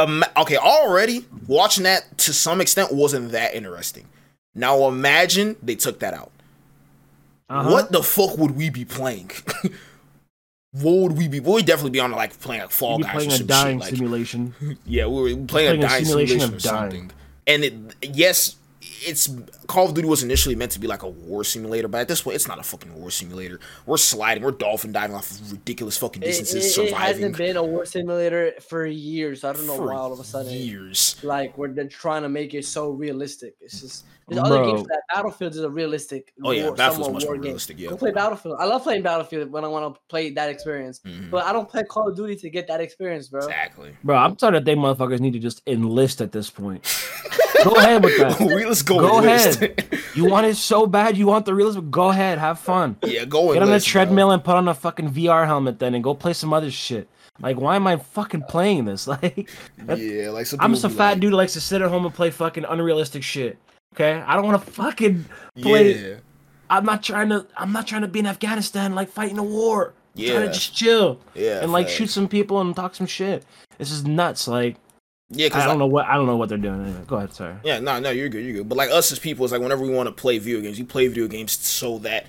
S1: um, okay. Already watching that to some extent wasn't that interesting. Now imagine they took that out.
S3: Uh-huh.
S1: What the fuck would we be playing? [LAUGHS] what would we be? We'd definitely be on like playing like Fall Guys
S3: playing
S1: or
S3: a dying
S1: shit. Like
S3: simulation. [LAUGHS]
S1: yeah, we were playing,
S3: Playing
S1: a
S3: a
S1: dying
S3: simulation
S1: simulation,
S3: of
S1: or
S3: dying.
S1: something. And it, yes, it's Call of Duty was initially meant to be like a war simulator, but at this point, it's not a fucking war simulator. We're sliding, we're dolphin diving off of ridiculous fucking distances,
S2: it- it
S1: surviving
S2: hasn't been a war simulator for years. I don't know
S1: for
S2: why all of a sudden.
S1: years.
S2: Like we're they're trying to make it so realistic. It's just there's other games that. Battlefield is a realistic.
S1: Oh yeah,
S2: war,
S1: Battlefield's
S2: somewhat
S1: much more
S2: war game.
S1: realistic. Yeah,
S2: Go play Battlefield. I love playing Battlefield when I want to play that experience.
S1: Mhm.
S2: But I don't play Call of Duty to get that experience, bro.
S1: exactly.
S3: Bro, I'm sorry that they motherfuckers need to just enlist at this point. [LAUGHS] Go ahead with that.
S1: we let's go.
S3: Go
S1: with
S3: ahead. [LAUGHS] You want it so bad, you want the realism. Go ahead, have fun.
S1: yeah, go
S3: Get on
S1: bro.
S3: treadmill and put on a fucking VR helmet then and go play some other shit. Like, why am I fucking playing this? [LAUGHS] Like,
S1: Yeah, like some
S3: I'm just a fat
S1: like,
S3: dude who likes to sit at home and play fucking unrealistic shit. Okay, I don't want to fucking play.
S1: Yeah,
S3: I'm not trying to. I'm not trying to be in Afghanistan like fighting a war. I'm trying
S1: Yeah.
S3: to just chill
S1: yeah,
S3: and like
S1: facts.
S3: shoot some people and talk some shit. This is nuts. Like,
S1: Yeah, because
S3: I don't know what I don't know what they're doing. Anyway, go ahead, sorry.
S1: Yeah, no, no, you're good, you're good. But like us as people, it's like whenever we want to play video games, we play video games so that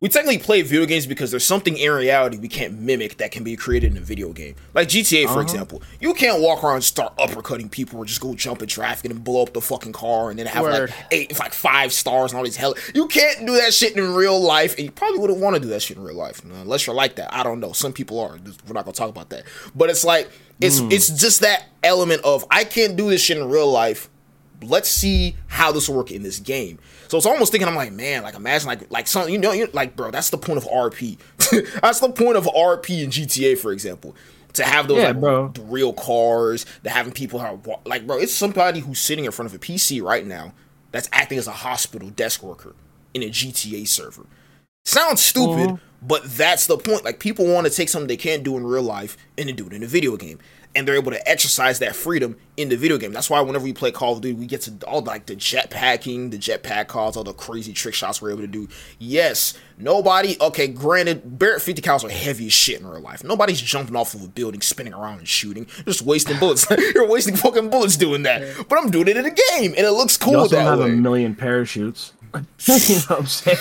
S1: we technically play video games because there's something in reality we can't mimic that can be created in a video game. Like GTA, for
S3: Uh-huh.
S1: example, you can't walk around and start uppercutting people or just go jump in traffic and blow up the fucking car and then have
S2: Word.
S1: like eight, like five stars and all these hell. You can't do that shit in real life, and you probably wouldn't want to do that shit in real life unless you're like that. I don't know. Some people are. We're not gonna talk about that. But it's like it's it's just that element of I can't do this shit in real life let's see how this will work in this game. So it's almost thinking I'm like, man, like imagine like like something you know, you like bro, that's the point of RP. [LAUGHS] that's the point of RP in GTA, for example. To have those
S3: Yeah,
S1: like
S3: bro.
S1: the real cars, to having people who are like, bro, it's somebody who's sitting in front of a PC right now that's acting as a hospital desk worker in a GTA server. Sounds stupid,
S3: Mhm.
S1: but that's the point. Like people want to take something they can't do in real life and then do it in a video game. And they're able to exercise that freedom in the video game. That's why whenever we play Call of Duty, we get to all like the jetpacking, the jetpack calls, all the crazy trick shots we're able to do. Yes, nobody. Okay, granted, Barrett 50 cals are heavy as shit in real life. Nobody's jumping off of a building, spinning around and shooting. You're just wasting bullets. [LAUGHS] You're wasting fucking bullets doing that. But I'm doing it in a game, and it looks cool.
S3: You
S1: cool
S3: also
S1: that
S3: don't have
S1: way.
S3: a million parachutes. [LAUGHS] you know what I'm saying?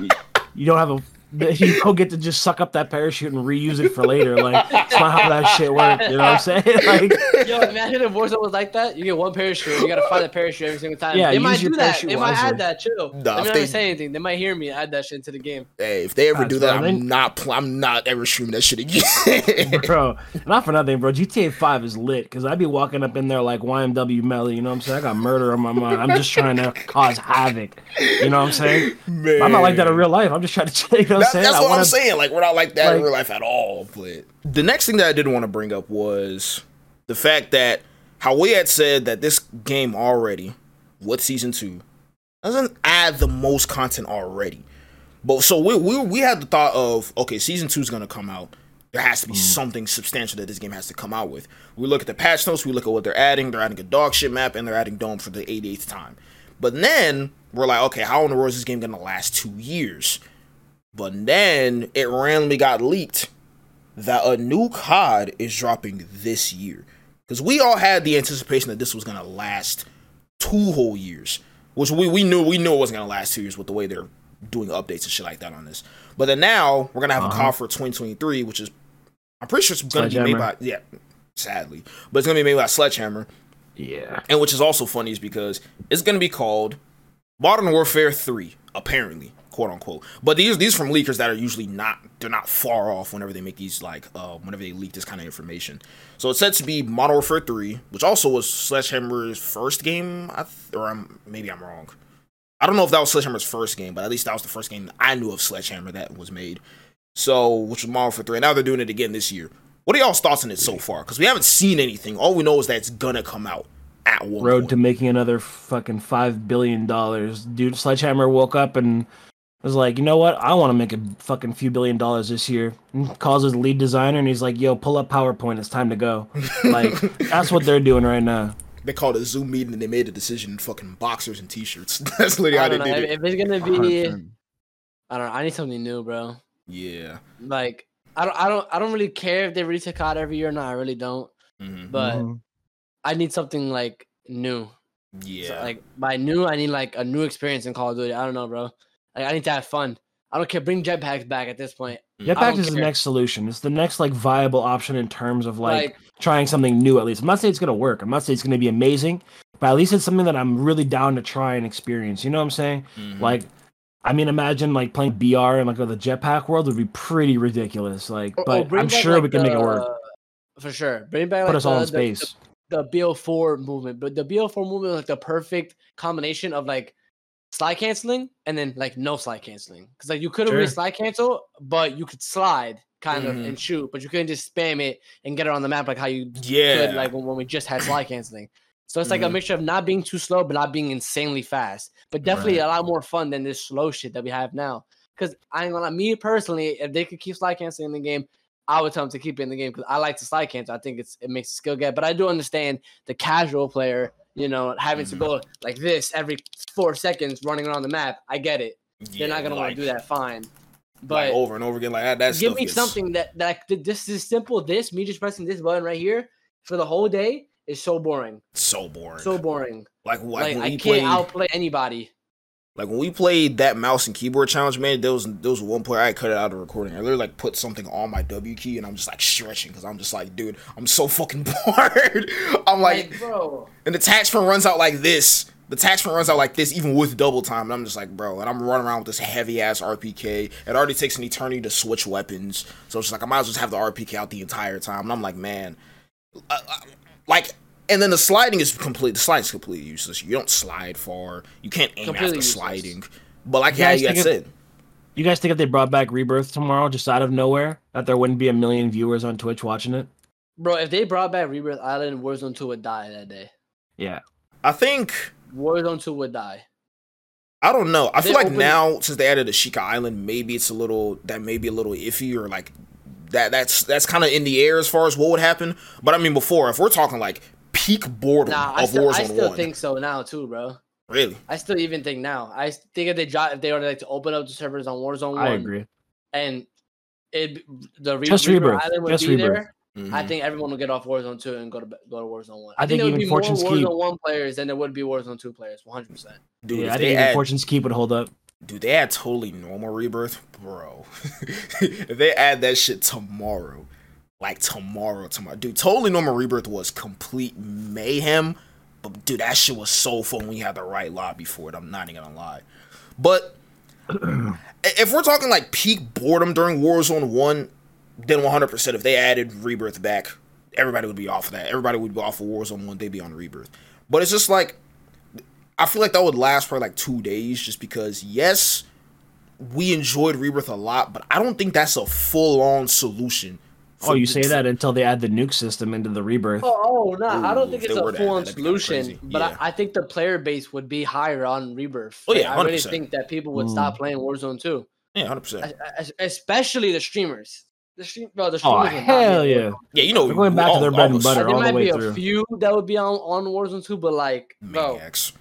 S3: you, [LAUGHS] you don't have a. You don't get to just suck up that parachute and reuse it for later. Like it's not how that shit works. You know what I'm saying? [LAUGHS] Like
S2: Yo, imagine if Warzone was like that. You get one parachute. You gotta find a parachute every single time.
S3: Yeah,
S2: they might do that.
S3: parachute
S2: They might add that too.
S1: Nah,
S2: Let
S1: if
S2: me not
S1: they-
S2: even say anything. They might hear me add that shit into the game.
S1: Hey, if they ever do that,
S3: bro.
S1: I'm
S3: They-
S1: not. Pl- I'm not ever streaming that shit again. [LAUGHS]
S3: bro, not for nothing, bro. GTA 5 is lit because I'd be walking up in there like YNW Melly. You know what I'm saying? I got murder on my mind. I'm just trying to [LAUGHS] cause havoc. You know what I'm saying?
S1: Man.
S3: I'm not like that in real life. I'm just trying to, you know what I'm
S1: That-
S3: saying?
S1: that's
S3: I
S1: what
S3: wanna-
S1: I'm saying. Like we're not like that in real life at all. But the next thing that I did want to bring up was the fact that how we had said that this game already with season two doesn't add the most content already. But so we we we had the thought of okay, season two is gonna come out. There has to be mm-hmm. something substantial that this game has to come out with. We look at the patch notes, we look at what they're adding. They're adding a dog shit map and they're adding Dome for the 88th time. But then we're like, okay, how in the world is this game gonna last two years? But then it randomly got leaked that a new COD is dropping this year. Because we all had the anticipation that this was gonna last two whole years. Which we, we knew we knew it wasn't gonna last two years with the way they're doing updates and shit like that on this. But then now we're gonna have a
S3: Uh-huh.
S1: COD for 2023, which is I'm pretty sure it's gonna be made by yeah, sadly. But it's gonna be made by Sledgehammer.
S3: Yeah.
S1: And which is also funny is because it's gonna be called Modern Warfare 3, apparently, quote unquote. But these these from leakers that are usually not they're not far off whenever they make these like uh whenever they leak this kind of information. So it's said to be Modern Warfare 3, which also was Sledgehammer's first game, I th- or I'm, maybe I'm wrong. I don't know if that was Sledgehammer's first game, but at least that was the first game I knew of Sledgehammer that was made. So, which was Modern Warfare 3. And now they're doing it again this year. What are y'all's thoughts on it so far? Because we haven't seen anything. All we know is that it's gonna come out at one
S3: Road
S1: point.
S3: to making another fucking $5 billion. Dude, Sledgehammer woke up and was like, you know what? I want to make a fucking few billion dollars this year. And calls his lead designer and he's like, yo, pull up PowerPoint. It's time to go. [LAUGHS] Like, that's what they're doing right now.
S1: They called a Zoom meeting and they made a decision in fucking boxers and t-shirts. [LAUGHS] That's literally how
S2: I
S1: they
S2: don't know.
S1: did
S2: If,
S1: it.
S2: if it's gonna be,
S3: 100%.
S2: I don't know. I need something new, bro.
S1: Yeah.
S2: Like, I don't, I don't, I don't really care if they release a COD every year or not. I really don't.
S1: Mhm.
S2: But
S3: Mhm.
S2: I need something like new. So,
S1: Yeah.
S2: like by new, I need like a new experience in Call of Duty. I don't know, bro. Like I need to have fun. I don't care. Bring jetpacks back at this point. I
S3: Jetpack
S2: don't
S3: is the next solution. It's the next like viable option in terms of like,
S2: Like-
S3: trying something new. At least I'm not saying it's gonna work. I'm not saying it's gonna be amazing, but at least it's something that I'm really down to try and experience. You know what I'm saying?
S1: Mhm.
S3: Like, I mean, imagine like playing BR in like the jetpack world would be pretty ridiculous. Like,
S2: Or- or
S3: but
S2: bring
S3: I'm
S2: back,
S3: sure
S2: like,
S3: we can make it work.
S2: the- For sure. Bring back
S3: Put
S2: like,
S3: us all
S2: the-
S3: in
S2: the-
S3: space.
S2: The, the BO4 movement, but the BO4 movement was like the perfect combination of like slide canceling and then like no slide canceling. Because like you couldn't really slide cancel, but you could slide kind of
S1: Mhm.
S2: and shoot, but you couldn't just spam it and get it on the map like how you
S1: yeah,
S2: could like when, we just had slide canceling. So it's like a
S1: Mhm.
S2: mixture of not being too slow, but not being insanely fast. But definitely a lot more fun than this slow shit that we have now. Because I ain't gonna lie, me personally, if they could keep slide canceling in the game, I would tell them to keep it in the game because I like to slide cancel. I think it's it makes the skill get. But I do understand the casual player, you know, having
S1: Mhm.
S2: to go like this every four seconds running around the map. I get it. They're not gonna want to do that. Fine.
S1: like
S2: But
S1: over and over again like that. That
S2: give me
S1: gets-
S2: something that that I this is simple. This me just pressing this button right here for the whole day is so boring.
S1: so boring.
S2: So boring.
S1: like like,
S2: Like, I can't
S1: played,
S2: outplay anybody.
S1: Like when we played that mouse and keyboard challenge, man. There was there was one player I cut it out of recording. I literally like put something on my W key and I'm just like stretching because I'm just like, dude, I'm so fucking [LAUGHS] bored. I'm like,
S2: Like, bro,
S1: and the attachment runs out like this. The attachment runs out like this, even with double time. And I'm just like, bro, and I'm running around with this heavy ass RPK. It already takes an eternity to switch weapons. So it's just like, I might as well just have the RPK out the entire time. And I'm like, man, uh, uh, like, and then the sliding is complete. The sliding is completely useless. You don't slide far. You can't aim
S2: Completely
S1: after
S2: useless.
S1: sliding. But like,
S3: You
S1: yeah,
S3: guys
S1: you
S3: think
S1: guys said,
S3: You guys think if they brought back Rebirth tomorrow, just out of nowhere, that there wouldn't be a million viewers on Twitch watching it?
S2: bro, if they brought back Rebirth Island, Warzone 2 would die that day.
S3: Yeah.
S1: I think.
S2: Warzone 2 would die.
S1: I don't know. I
S2: They
S1: feel like
S2: opened-
S1: now since they added Ashika Island, maybe it's a little that may be a little iffy or like that. That's that's kind of in the air as far as what would happen. But I mean, before if we're talking like peak boredom
S2: Nah, I
S1: of
S2: still,
S1: Warzone
S2: I still
S1: One,
S2: think so now too, bro.
S1: really,
S2: I still even think now. I think if they drop, if they were like to open up the servers on Warzone One.
S3: I
S2: One,
S3: agree.
S2: and it the Re-
S3: Just
S2: Rebirth
S3: Rebirth,
S2: Island would
S3: just
S2: be
S3: Rebirth.
S2: there. I
S1: Mhm.
S2: think everyone will get off Warzone 2 and go to go to Warzone 1.
S3: I think
S2: there would
S3: even
S2: be more
S3: Fortune's
S2: Warzone
S3: Keep-
S2: 1 players than there would be Warzone 2 players, 100%.
S1: dude,
S3: yeah,
S1: if
S3: I
S1: they
S3: think even
S1: add,
S3: Fortune's Keep would hold up.
S1: dude, they add totally normal rebirth, bro. [LAUGHS] if they add that shit tomorrow, like tomorrow, tomorrow, dude, totally normal rebirth was complete mayhem. But dude, that shit was so fun when you had the right lobby for it. I'm not even gonna lie. But [CLEARS THROAT] if we're talking like peak boredom during Warzone One, then 100. percent If they added Rebirth back, everybody would be off of that. Everybody would be off of Warzone One. They'd be on Rebirth. But it's just like I feel like that would last for like two days, just because yes, we enjoyed Rebirth a lot, but I don't think that's a full on solution.
S3: Oh, you say that until they add the nuke system into the Rebirth.
S2: Oh, oh no, I don't think it's a full on
S1: that, kinda
S2: solution,
S1: crazy.
S2: but
S1: Yeah.
S2: I, I think the player base would be higher on Rebirth.
S1: Oh, yeah,
S2: I really think that people would
S3: Mm.
S2: stop playing Warzone 2,
S1: Yeah, hundred percent.
S2: Es- es- especially the streamers. The stream, bro, the
S3: Oh
S2: streamers. would not be
S3: hell
S2: on
S3: yeah!
S2: Warzone.
S1: Yeah, you know,
S3: They're going back to their bread and
S1: all those
S3: butter.
S2: Like, there
S3: all the
S2: might
S3: way
S2: be
S3: through.
S2: a few that would be on on Warzone 2, but like, bro,
S1: Maniacs.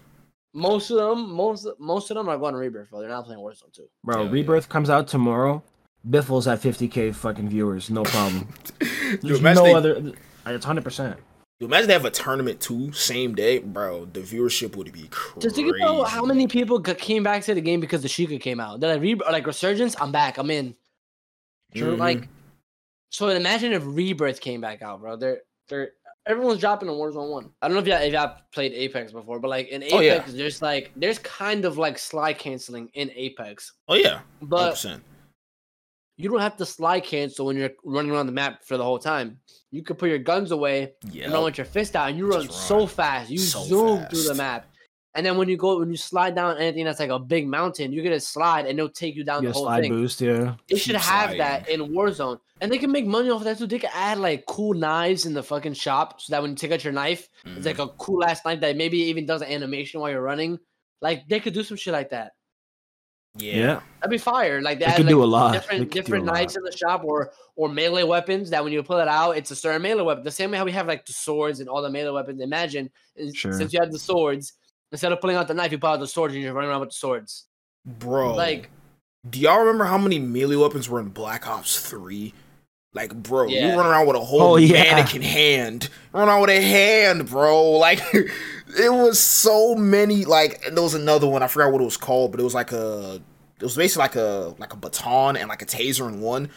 S2: most of them, most most of them are going to Rebirth, bro. They're not playing Warzone 2.
S3: Bro,
S1: yeah.
S3: Rebirth comes out tomorrow. Biffle's at 50k fucking viewers, no problem. [LAUGHS]
S1: Dude,
S3: There's
S1: imagine
S3: no
S1: they-
S3: other. It's hundred percent.
S1: Dude, imagine they have a tournament too, same day, bro. The viewership would be crazy.
S2: Just think about how many people came back to the game because the Ashika came out. They're like, Re- like Resurgence, I'm back, I'm in.
S1: Mhm.
S2: Like, so imagine if Rebirth came back out, bro. They're they're everyone's dropping in Warzone One. I don't know if y'all if y'all played Apex before, but like in Apex,
S1: Oh, yeah.
S2: there's like there's kind of like slide canceling in Apex,
S1: Oh yeah, hundred
S2: but
S1: percent.
S2: You don't have to slide cancel when you're running around the map for the whole time. You could put your guns away
S1: Yeah,
S2: and run with your fist out, and you run
S1: Just
S2: so fast. You
S1: So
S2: zoom through the map. And then when you go when you slide down anything that's like a big mountain, you're gonna slide and it'll take you down
S3: Get
S2: the whole
S3: slide
S2: thing.
S3: boost, yeah.
S2: They should
S1: Keep
S2: have that in Warzone, and they can make money off of that too. They could add like cool knives in the fucking shop, so that when you take out your knife,
S1: Mm-hmm.
S2: it's like a cool ass knife that maybe even does an animation while you're running. Like they could do some shit like that.
S1: Yeah.
S3: Yeah.
S2: That'd be fire. Like that.
S3: They could
S2: like,
S3: do a lot.
S2: Different different
S3: a lot.
S2: knives in the shop, or or melee weapons that when you pull it out, it's a certain melee weapon. The same way how we have like the swords and all the melee weapons. Imagine
S3: Sure.
S2: since you have the swords, instead of pulling out the knife, you pull out the swords and you're running around with the swords.
S1: bro.
S2: Like
S1: do y'all remember how many melee weapons were in Black Ops Three? Like, bro,
S2: Yeah.
S1: you run around with a whole
S3: Oh, yeah.
S1: mannequin hand. Run around with a hand, bro. [LAUGHS] Like, it was so many. Like, and there was another one. I forgot what it was called, but it was like a It was basically like a like a baton and like a taser in one.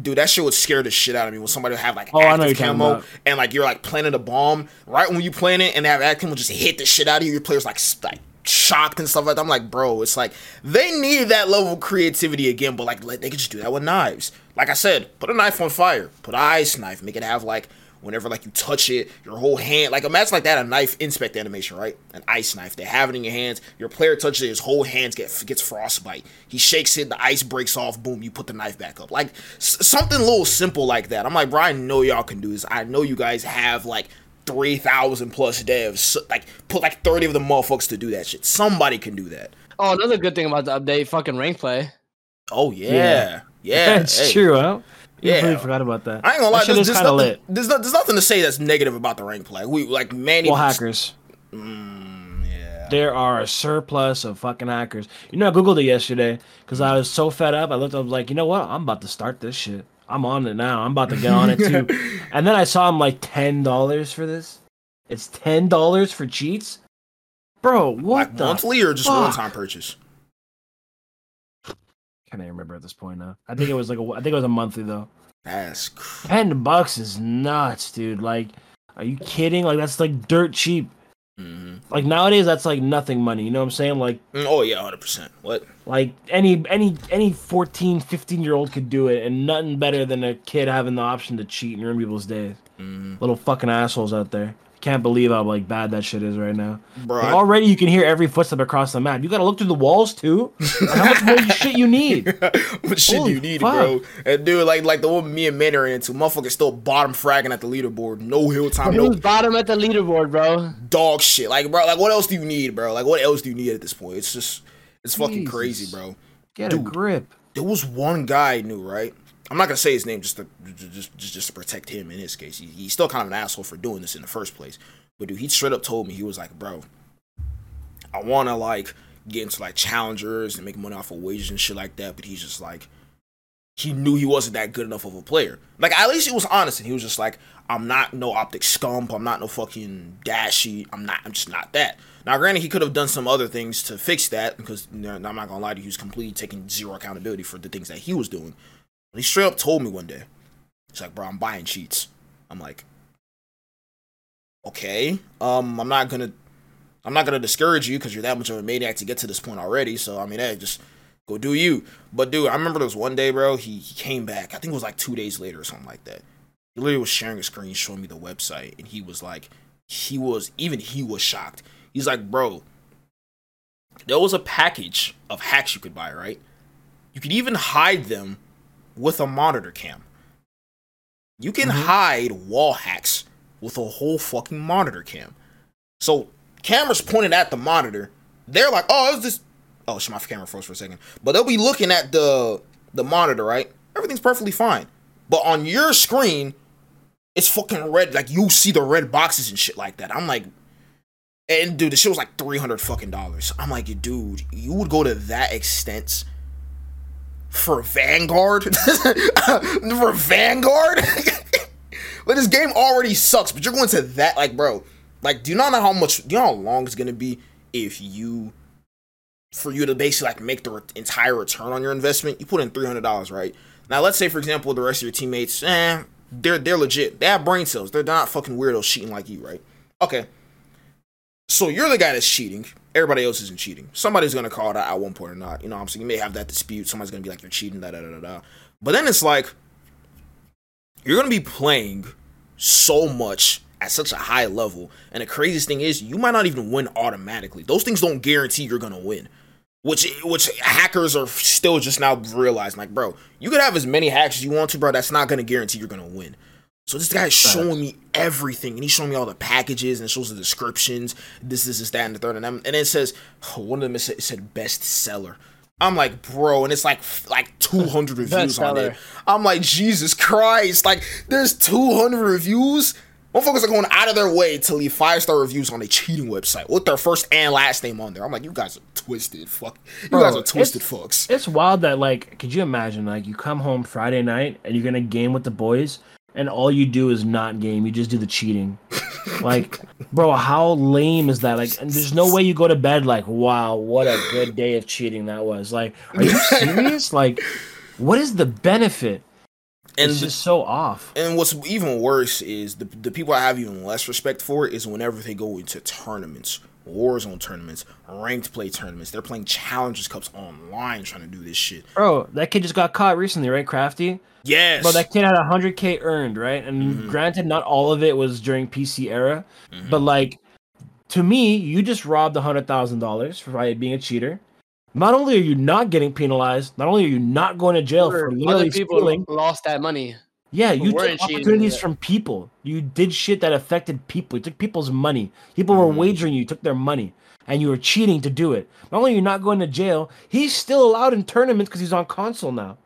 S1: Dude, that shit would scare the shit out of me when somebody would have like
S3: Oh, I know
S1: active
S3: you're talking
S1: camo and like you're like planting a bomb right when you plant it and that active camo just hit the shit out of you. Your players like s- like shocked and stuff like that. I'm like, bro, it's like they needed that level of creativity again, but like let- they could just do that with knives. Like I said, put a knife on fire, put an ice knife, make it have like whenever like you touch it, your whole hand like imagine like that a knife inspect animation, right? An ice knife. They have it in your hands. Your player touches it, his whole hands get gets frostbite. He shakes it, the ice breaks off. Boom, you put the knife back up. Like s- something little simple like that. I'm like, bro, I know y'all can do this. I know you guys have like. 3,000 plus devs, so, like put like 30 of the motherfuckers to do that shit. Somebody can do that.
S2: Oh, another good thing about the update, fucking rank play.
S1: Oh yeah,
S3: Yeah. [LAUGHS]
S1: yeah,
S3: That's
S1: hey.
S3: true, huh?
S1: Yeah.
S3: I forgot about that.
S1: I ain't gonna lie, there's, there's, nothing,
S3: lit.
S1: there's, there's nothing to say that's negative about the rank play. We like Manny.
S3: Well, hackers.
S1: Mm, yeah.
S3: There are a surplus of fucking hackers. You know, I googled it yesterday because I was so fed up. I looked up, like, you know what? I'm about to start this shit. I'm on it now. I'm about to get on it too. [LAUGHS] and then I saw I'm like ten dollars for this. It's ten dollars for cheats, bro. What
S1: Like
S3: the?
S1: monthly or just one time purchase?
S3: I can't even remember at this point now. I think it was like a, I think it was a monthly though.
S1: That's cr-
S3: Ten bucks is nuts, dude. Like, are you kidding? Like that's like dirt cheap.
S1: mhm.
S3: Like nowadays, that's like nothing money. You know what I'm saying? Like.
S1: Mm, Oh yeah, hundred percent. What?
S3: Like any any any 14, 15 year old could do it, and nothing better than a kid having the option to cheat and ruin people's days.
S1: Mhm.
S3: Little fucking assholes out there. Can't believe how like bad that shit is right now.
S1: Bro,
S3: Like,
S1: I-
S3: already you can hear every footstep across the map. You gotta look through the walls too. Like, how much more [LAUGHS] shit you need? [LAUGHS]
S1: what shit
S3: Holy
S1: you need,
S3: fuck.
S1: bro? And dude, like like the one me and Manny ran into, motherfucker still bottom fragging at the leaderboard. No hill time, no
S2: bottom at the leaderboard, bro?
S1: dog shit. Like bro, like what else do you need, bro? Like what else do you need at this point? It's just it's fucking
S3: Jesus.
S1: crazy, bro.
S3: Get a grip.
S1: there was one guy I knew, right? I'm not gonna say his name just to just just, to protect him in his case. He, he's still kind of an asshole for doing this in the first place. But dude, he straight up told me he was like, bro, I want to like get into like challengers and make money off of wages and shit like that. But he's just like, he knew he wasn't that good enough of a player. Like at least he was honest and he was just like, I'm not no optic scump. I'm not no fucking dashy. I'm not. I'm just not that. Now, granted, he could have done some other things to fix that because you know, I'm not gonna lie to you, he was completely taking zero accountability for the things that he was doing. But he straight up told me one day, he's like, "Bro, I'm buying cheats." I'm like, "Okay, um, I'm not gonna, I'm not gonna discourage you because you're that much of a maniac to get to this point already. So I mean, hey, just go do you." But dude, I remember there was one day, bro. He he came back. I think it was like two days later or something like that. He literally was sharing a screen, showing me the website, and he was like, he was even he was shocked. He's like, bro, there was a package of hacks you could buy, right? You could even hide them with a monitor cam. You can mm-hmm. hide wall hacks with a whole fucking monitor cam. So cameras pointed at the monitor, they're like, oh, it's this. Oh, shit, my camera froze for a second. But they'll be looking at the the monitor, right? Everything's perfectly fine. But on your screen, it's fucking red. Like you see the red boxes and shit like that. I'm like, and dude, the shit was like three hundred fucking dollars. I'm like, dude, you would go to that extent for Vanguard? [LAUGHS] for Vanguard? [LAUGHS] like this game already sucks, but you're going to that like, bro. Like, do you not know how much? Do you know how long it's gonna be if you, for you to basically like make the re- entire return on your investment? You put in three hundred dollars, right? Now, let's say for example, the rest of your teammates, eh, they're they're legit. They have brain cells. They're not fucking weirdos cheating like you, right? Okay. So you're the guy that's cheating. Everybody else isn't cheating. Somebody's gonna call it out at one point or not. You know I'm saying? You may have that dispute. Somebody's gonna be like, you're cheating, da da da da da. But then it's like, you're gonna be playing so much at such a high level. And the craziest thing is, you might not even win automatically. Those things don't guarantee you're gonna win. Which which hackers are still just now realizing, like, bro, you could have as many hacks as you want to, bro. That's not gonna guarantee you're gonna win. So this guy's showing me everything, and he's showing me all the packages and shows the descriptions. This, this, this, that, and the third, and then and it says oh, [SIGHS] one of them is- it said bestseller. I'm like, bro, and it's like like [LAUGHS] 200 reviews on it. I'm like, Jesus Christ, like there's 200 reviews. Motherfuckers are going out of their way to leave five star reviews on a cheating website with their first and last name on there. I'm like, you guys are twisted, fuck. You
S3: Bro,
S1: guys are twisted
S3: it's-
S1: fucks.
S3: It's wild that like, could you imagine like you come home Friday night and you're gonna game with the boys, and all you do is not game. You just do the cheating. Like, bro, how lame is that? Like, and there's no way you go to bed like, wow, what a good day of cheating that was. Like, are you serious? like, what is the benefit?
S1: And
S3: it's just so off.
S1: and what's even worse is the the people I have even less respect for is whenever they go into tournaments, Warzone tournaments, ranked play tournaments. They're playing Challengers Cups online trying to do this shit.
S3: Bro, that kid just got caught recently, right? Crafty.
S1: Yes.
S3: Bro, that kid had 100k earned, right? And mm-hmm. granted, not all of it was during PC era, mm-hmm. but like, to me, you just robbed $100,000 for by being a cheater. Not only are you not getting penalized, not only are you not going to jail for
S2: Other
S3: literally
S2: people
S3: stealing,
S2: lost that money.
S3: Yeah, you took opportunities
S2: yeah.
S3: from people. You did shit that affected people. You took people's money. People were wagering you, you took their money, and you were cheating to do it. Not only are you not going to jail, he's still allowed in tournaments because he's on console now.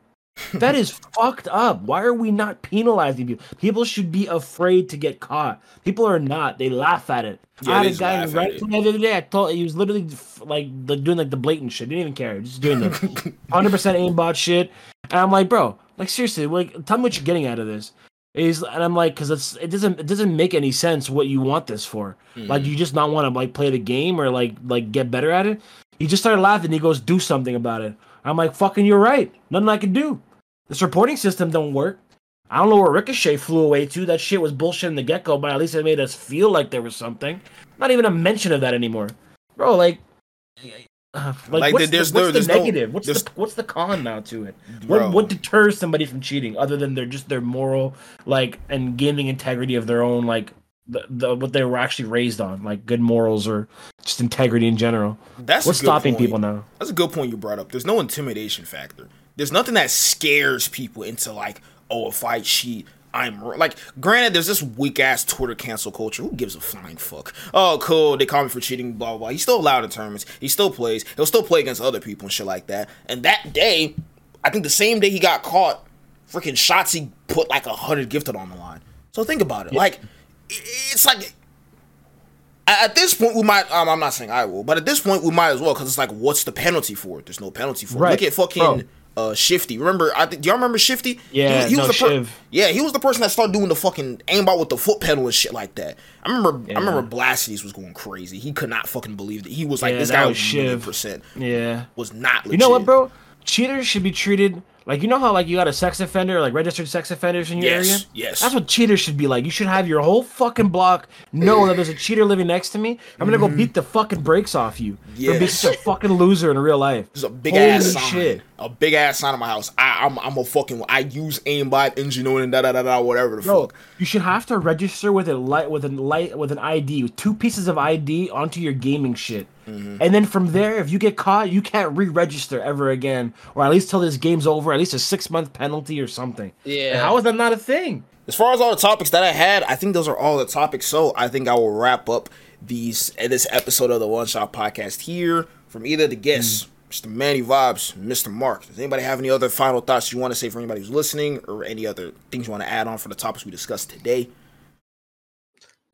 S3: That is fucked up. Why are we not penalizing people? People should be afraid to get caught. People are not. They laugh at it.
S1: Yeah,
S3: I had a guy right the other day. I told he was literally like the, doing like the blatant shit. Didn't even care. Just doing the [LAUGHS] hundred percent aimbot shit. And I'm like, bro, like seriously, like tell me what you're getting out of this. Is and I'm like, because it's it doesn't it doesn't make any sense what you want this for. Like you just not want to like play the game or like like get better at it. He just started laughing. He goes, do something about it. I'm like, fucking, you're right. Nothing I can do. This reporting system don't work. I don't know where Ricochet flew away to. That shit was bullshit in the get go, but at least it made us feel like there was something. Not even a mention of that anymore, bro. Like, uh, like,
S1: Like,
S3: what's,
S1: there's
S3: the,
S1: no-
S3: what's the
S1: there's no-
S3: negative? what's
S1: there's-
S3: the what's the con now to it?
S1: Bro.
S3: What what deters somebody from cheating other than their just their moral like and gaming integrity of their own like the, the what they were actually raised on like good morals or just integrity in general.
S1: That's
S3: What's stopping
S1: point.
S3: people now?
S1: That's a good point you brought up. There's no intimidation factor. There's nothing that scares people into like, oh, if I cheat, I'm like. Granted, there's this weak ass Twitter cancel culture. Who gives a flying fuck? Oh, cool. They call me for cheating. Blah blah. blah. He's still allowed in tournaments. He still plays. He'll still play against other people and shit like that. And that day, I think the same day he got caught, freaking Shotzzy put like a hundred gifted on the line. So think about it. Like, it's like at at this point, we might. Um, I'm not saying I will, but at this point, we might as well because it's like, what's the penalty for it? There's no penalty for it.
S3: Right.
S1: Look at fucking
S3: Bro.
S1: Uh, Shifty. Remember? I think. Do y'all remember Shifty?
S3: Yeah,
S1: he, he
S3: no,
S1: was the per-
S3: Shiv.
S1: Yeah, he was the person that started doing the fucking aimbot with the foot pedal and shit like that. I remember. I remember Blastides was going crazy. He could not fucking believe that He was like,
S3: Yeah,
S1: this guy
S3: was
S1: was
S3: Shiv.
S1: percent
S3: Yeah.
S1: was not. Legit.
S3: You know what, bro? Cheaters should be treated like you know how like you got a sex offender, like registered sex offenders in your
S1: Yes,
S3: area.
S1: yes.
S3: That's what cheaters should be like. You should have your whole fucking block know that there's a cheater living next to me. I'm gonna go beat the fucking brakes off you for being
S1: Mm-hmm.
S3: Such a fucking loser in real life.
S1: There's a big
S3: Holy
S1: ass sign.
S3: shit.
S1: A big ass sign in my house. I, I'm I'm a fucking. I use aimbot, engineering, da da da da, whatever the
S3: Bro,
S1: fuck.
S3: you should have to register with a light with a light with an ID, with two pieces of ID onto your gaming shit.
S1: Mm-hmm.
S3: And then from there, if you get caught, you can't re-register ever again, or at least till this game's over. At least a six-month penalty or something.
S2: Yeah.
S3: And how is that not a thing?
S1: As far as all the topics that I had, I think those are all the topics. So I think I will wrap up these this episode of the One Shot Podcast here from either the guests, Mr. Manny Vibes, Mr. Mark. Does anybody have any other final thoughts you want to say for anybody who's listening, or any other things you want to add on for the topics we discussed today?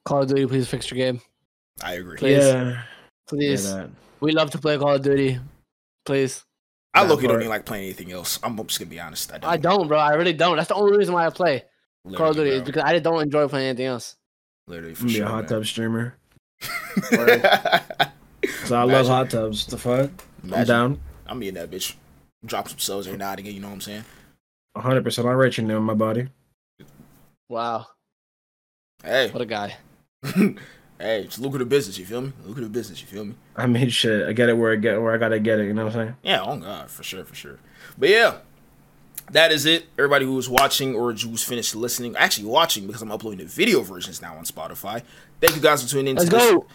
S2: Call of Duty, please fix your game.
S1: I agree.
S2: Please.
S3: Yeah.
S2: Please. We love to play Call of Duty. Please.
S1: I
S3: That
S1: look at don't even like playing anything else. I'm just gonna be honest. I don't.
S2: I don't, bro. I really don't. That's the only reason why I play Call of
S1: Literally,
S2: Duty is because I don't enjoy playing anything else.
S1: Literally for
S3: be
S1: sure.
S3: a hot
S1: man.
S3: tub streamer. [LAUGHS] So I love hot tubs. The fuck? I'm
S1: Imagine.
S3: down.
S1: I'm being that bitch. Drop some subs every now and again. You know what I'm saying?
S3: 100. percent I'm rich in my body.
S2: Wow.
S1: Hey,
S2: What a guy. [LAUGHS]
S1: hey, it's lucrative business. You feel me? Lucrative business. You feel me?
S3: I made shit. I get it where I get where I gotta get it. You know what I'm saying?
S1: Yeah, oh god, for sure, for sure. But yeah, that is it. Everybody who was watching or who's finished listening, actually watching because I'm uploading the video versions now on Spotify. Thank you guys for tuning in.
S2: Let's
S1: to this-
S2: go.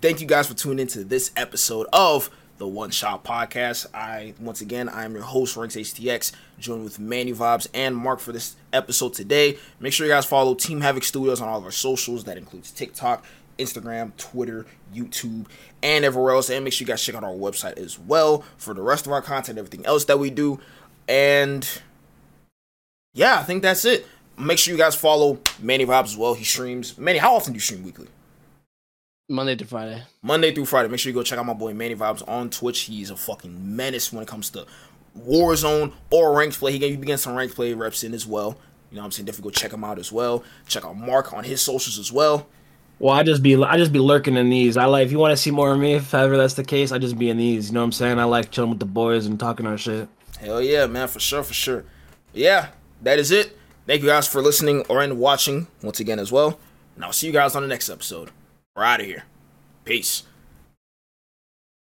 S1: Thank you guys for tuning into this episode of the One Shot Podcast. I once again I am your host Ranks HTX, joined with Manny Vibes and Mark for this episode today. Make sure you guys follow Team Havoc Studios on all of our socials. That includes TikTok, Instagram, Twitter, YouTube, and everywhere else. And make sure you guys check out our website as well for the rest of our content, everything else that we do. And yeah, I think that's it. Make sure you guys follow Manny Vibes as well. He streams. Manny, how often do you stream weekly?
S2: Monday to Friday.
S1: Monday through Friday. Make sure you go check out my boy Manny Vibes on Twitch. He's a fucking menace when it comes to Warzone or ranked play. He gave begin some ranked play reps in as well. You know what I'm saying? Definitely go check him out as well. Check out Mark on his socials as well.
S3: Well, I just be I just be lurking in these. I like if you want to see more of me, if ever that's the case, I just be in these. You know what I'm saying? I like chilling with the boys and talking our shit.
S1: Hell yeah, man, for sure, for sure. Yeah, that is it. Thank you guys for listening or and watching once again as well. And I'll see you guys on the next episode. We're out of here. Peace.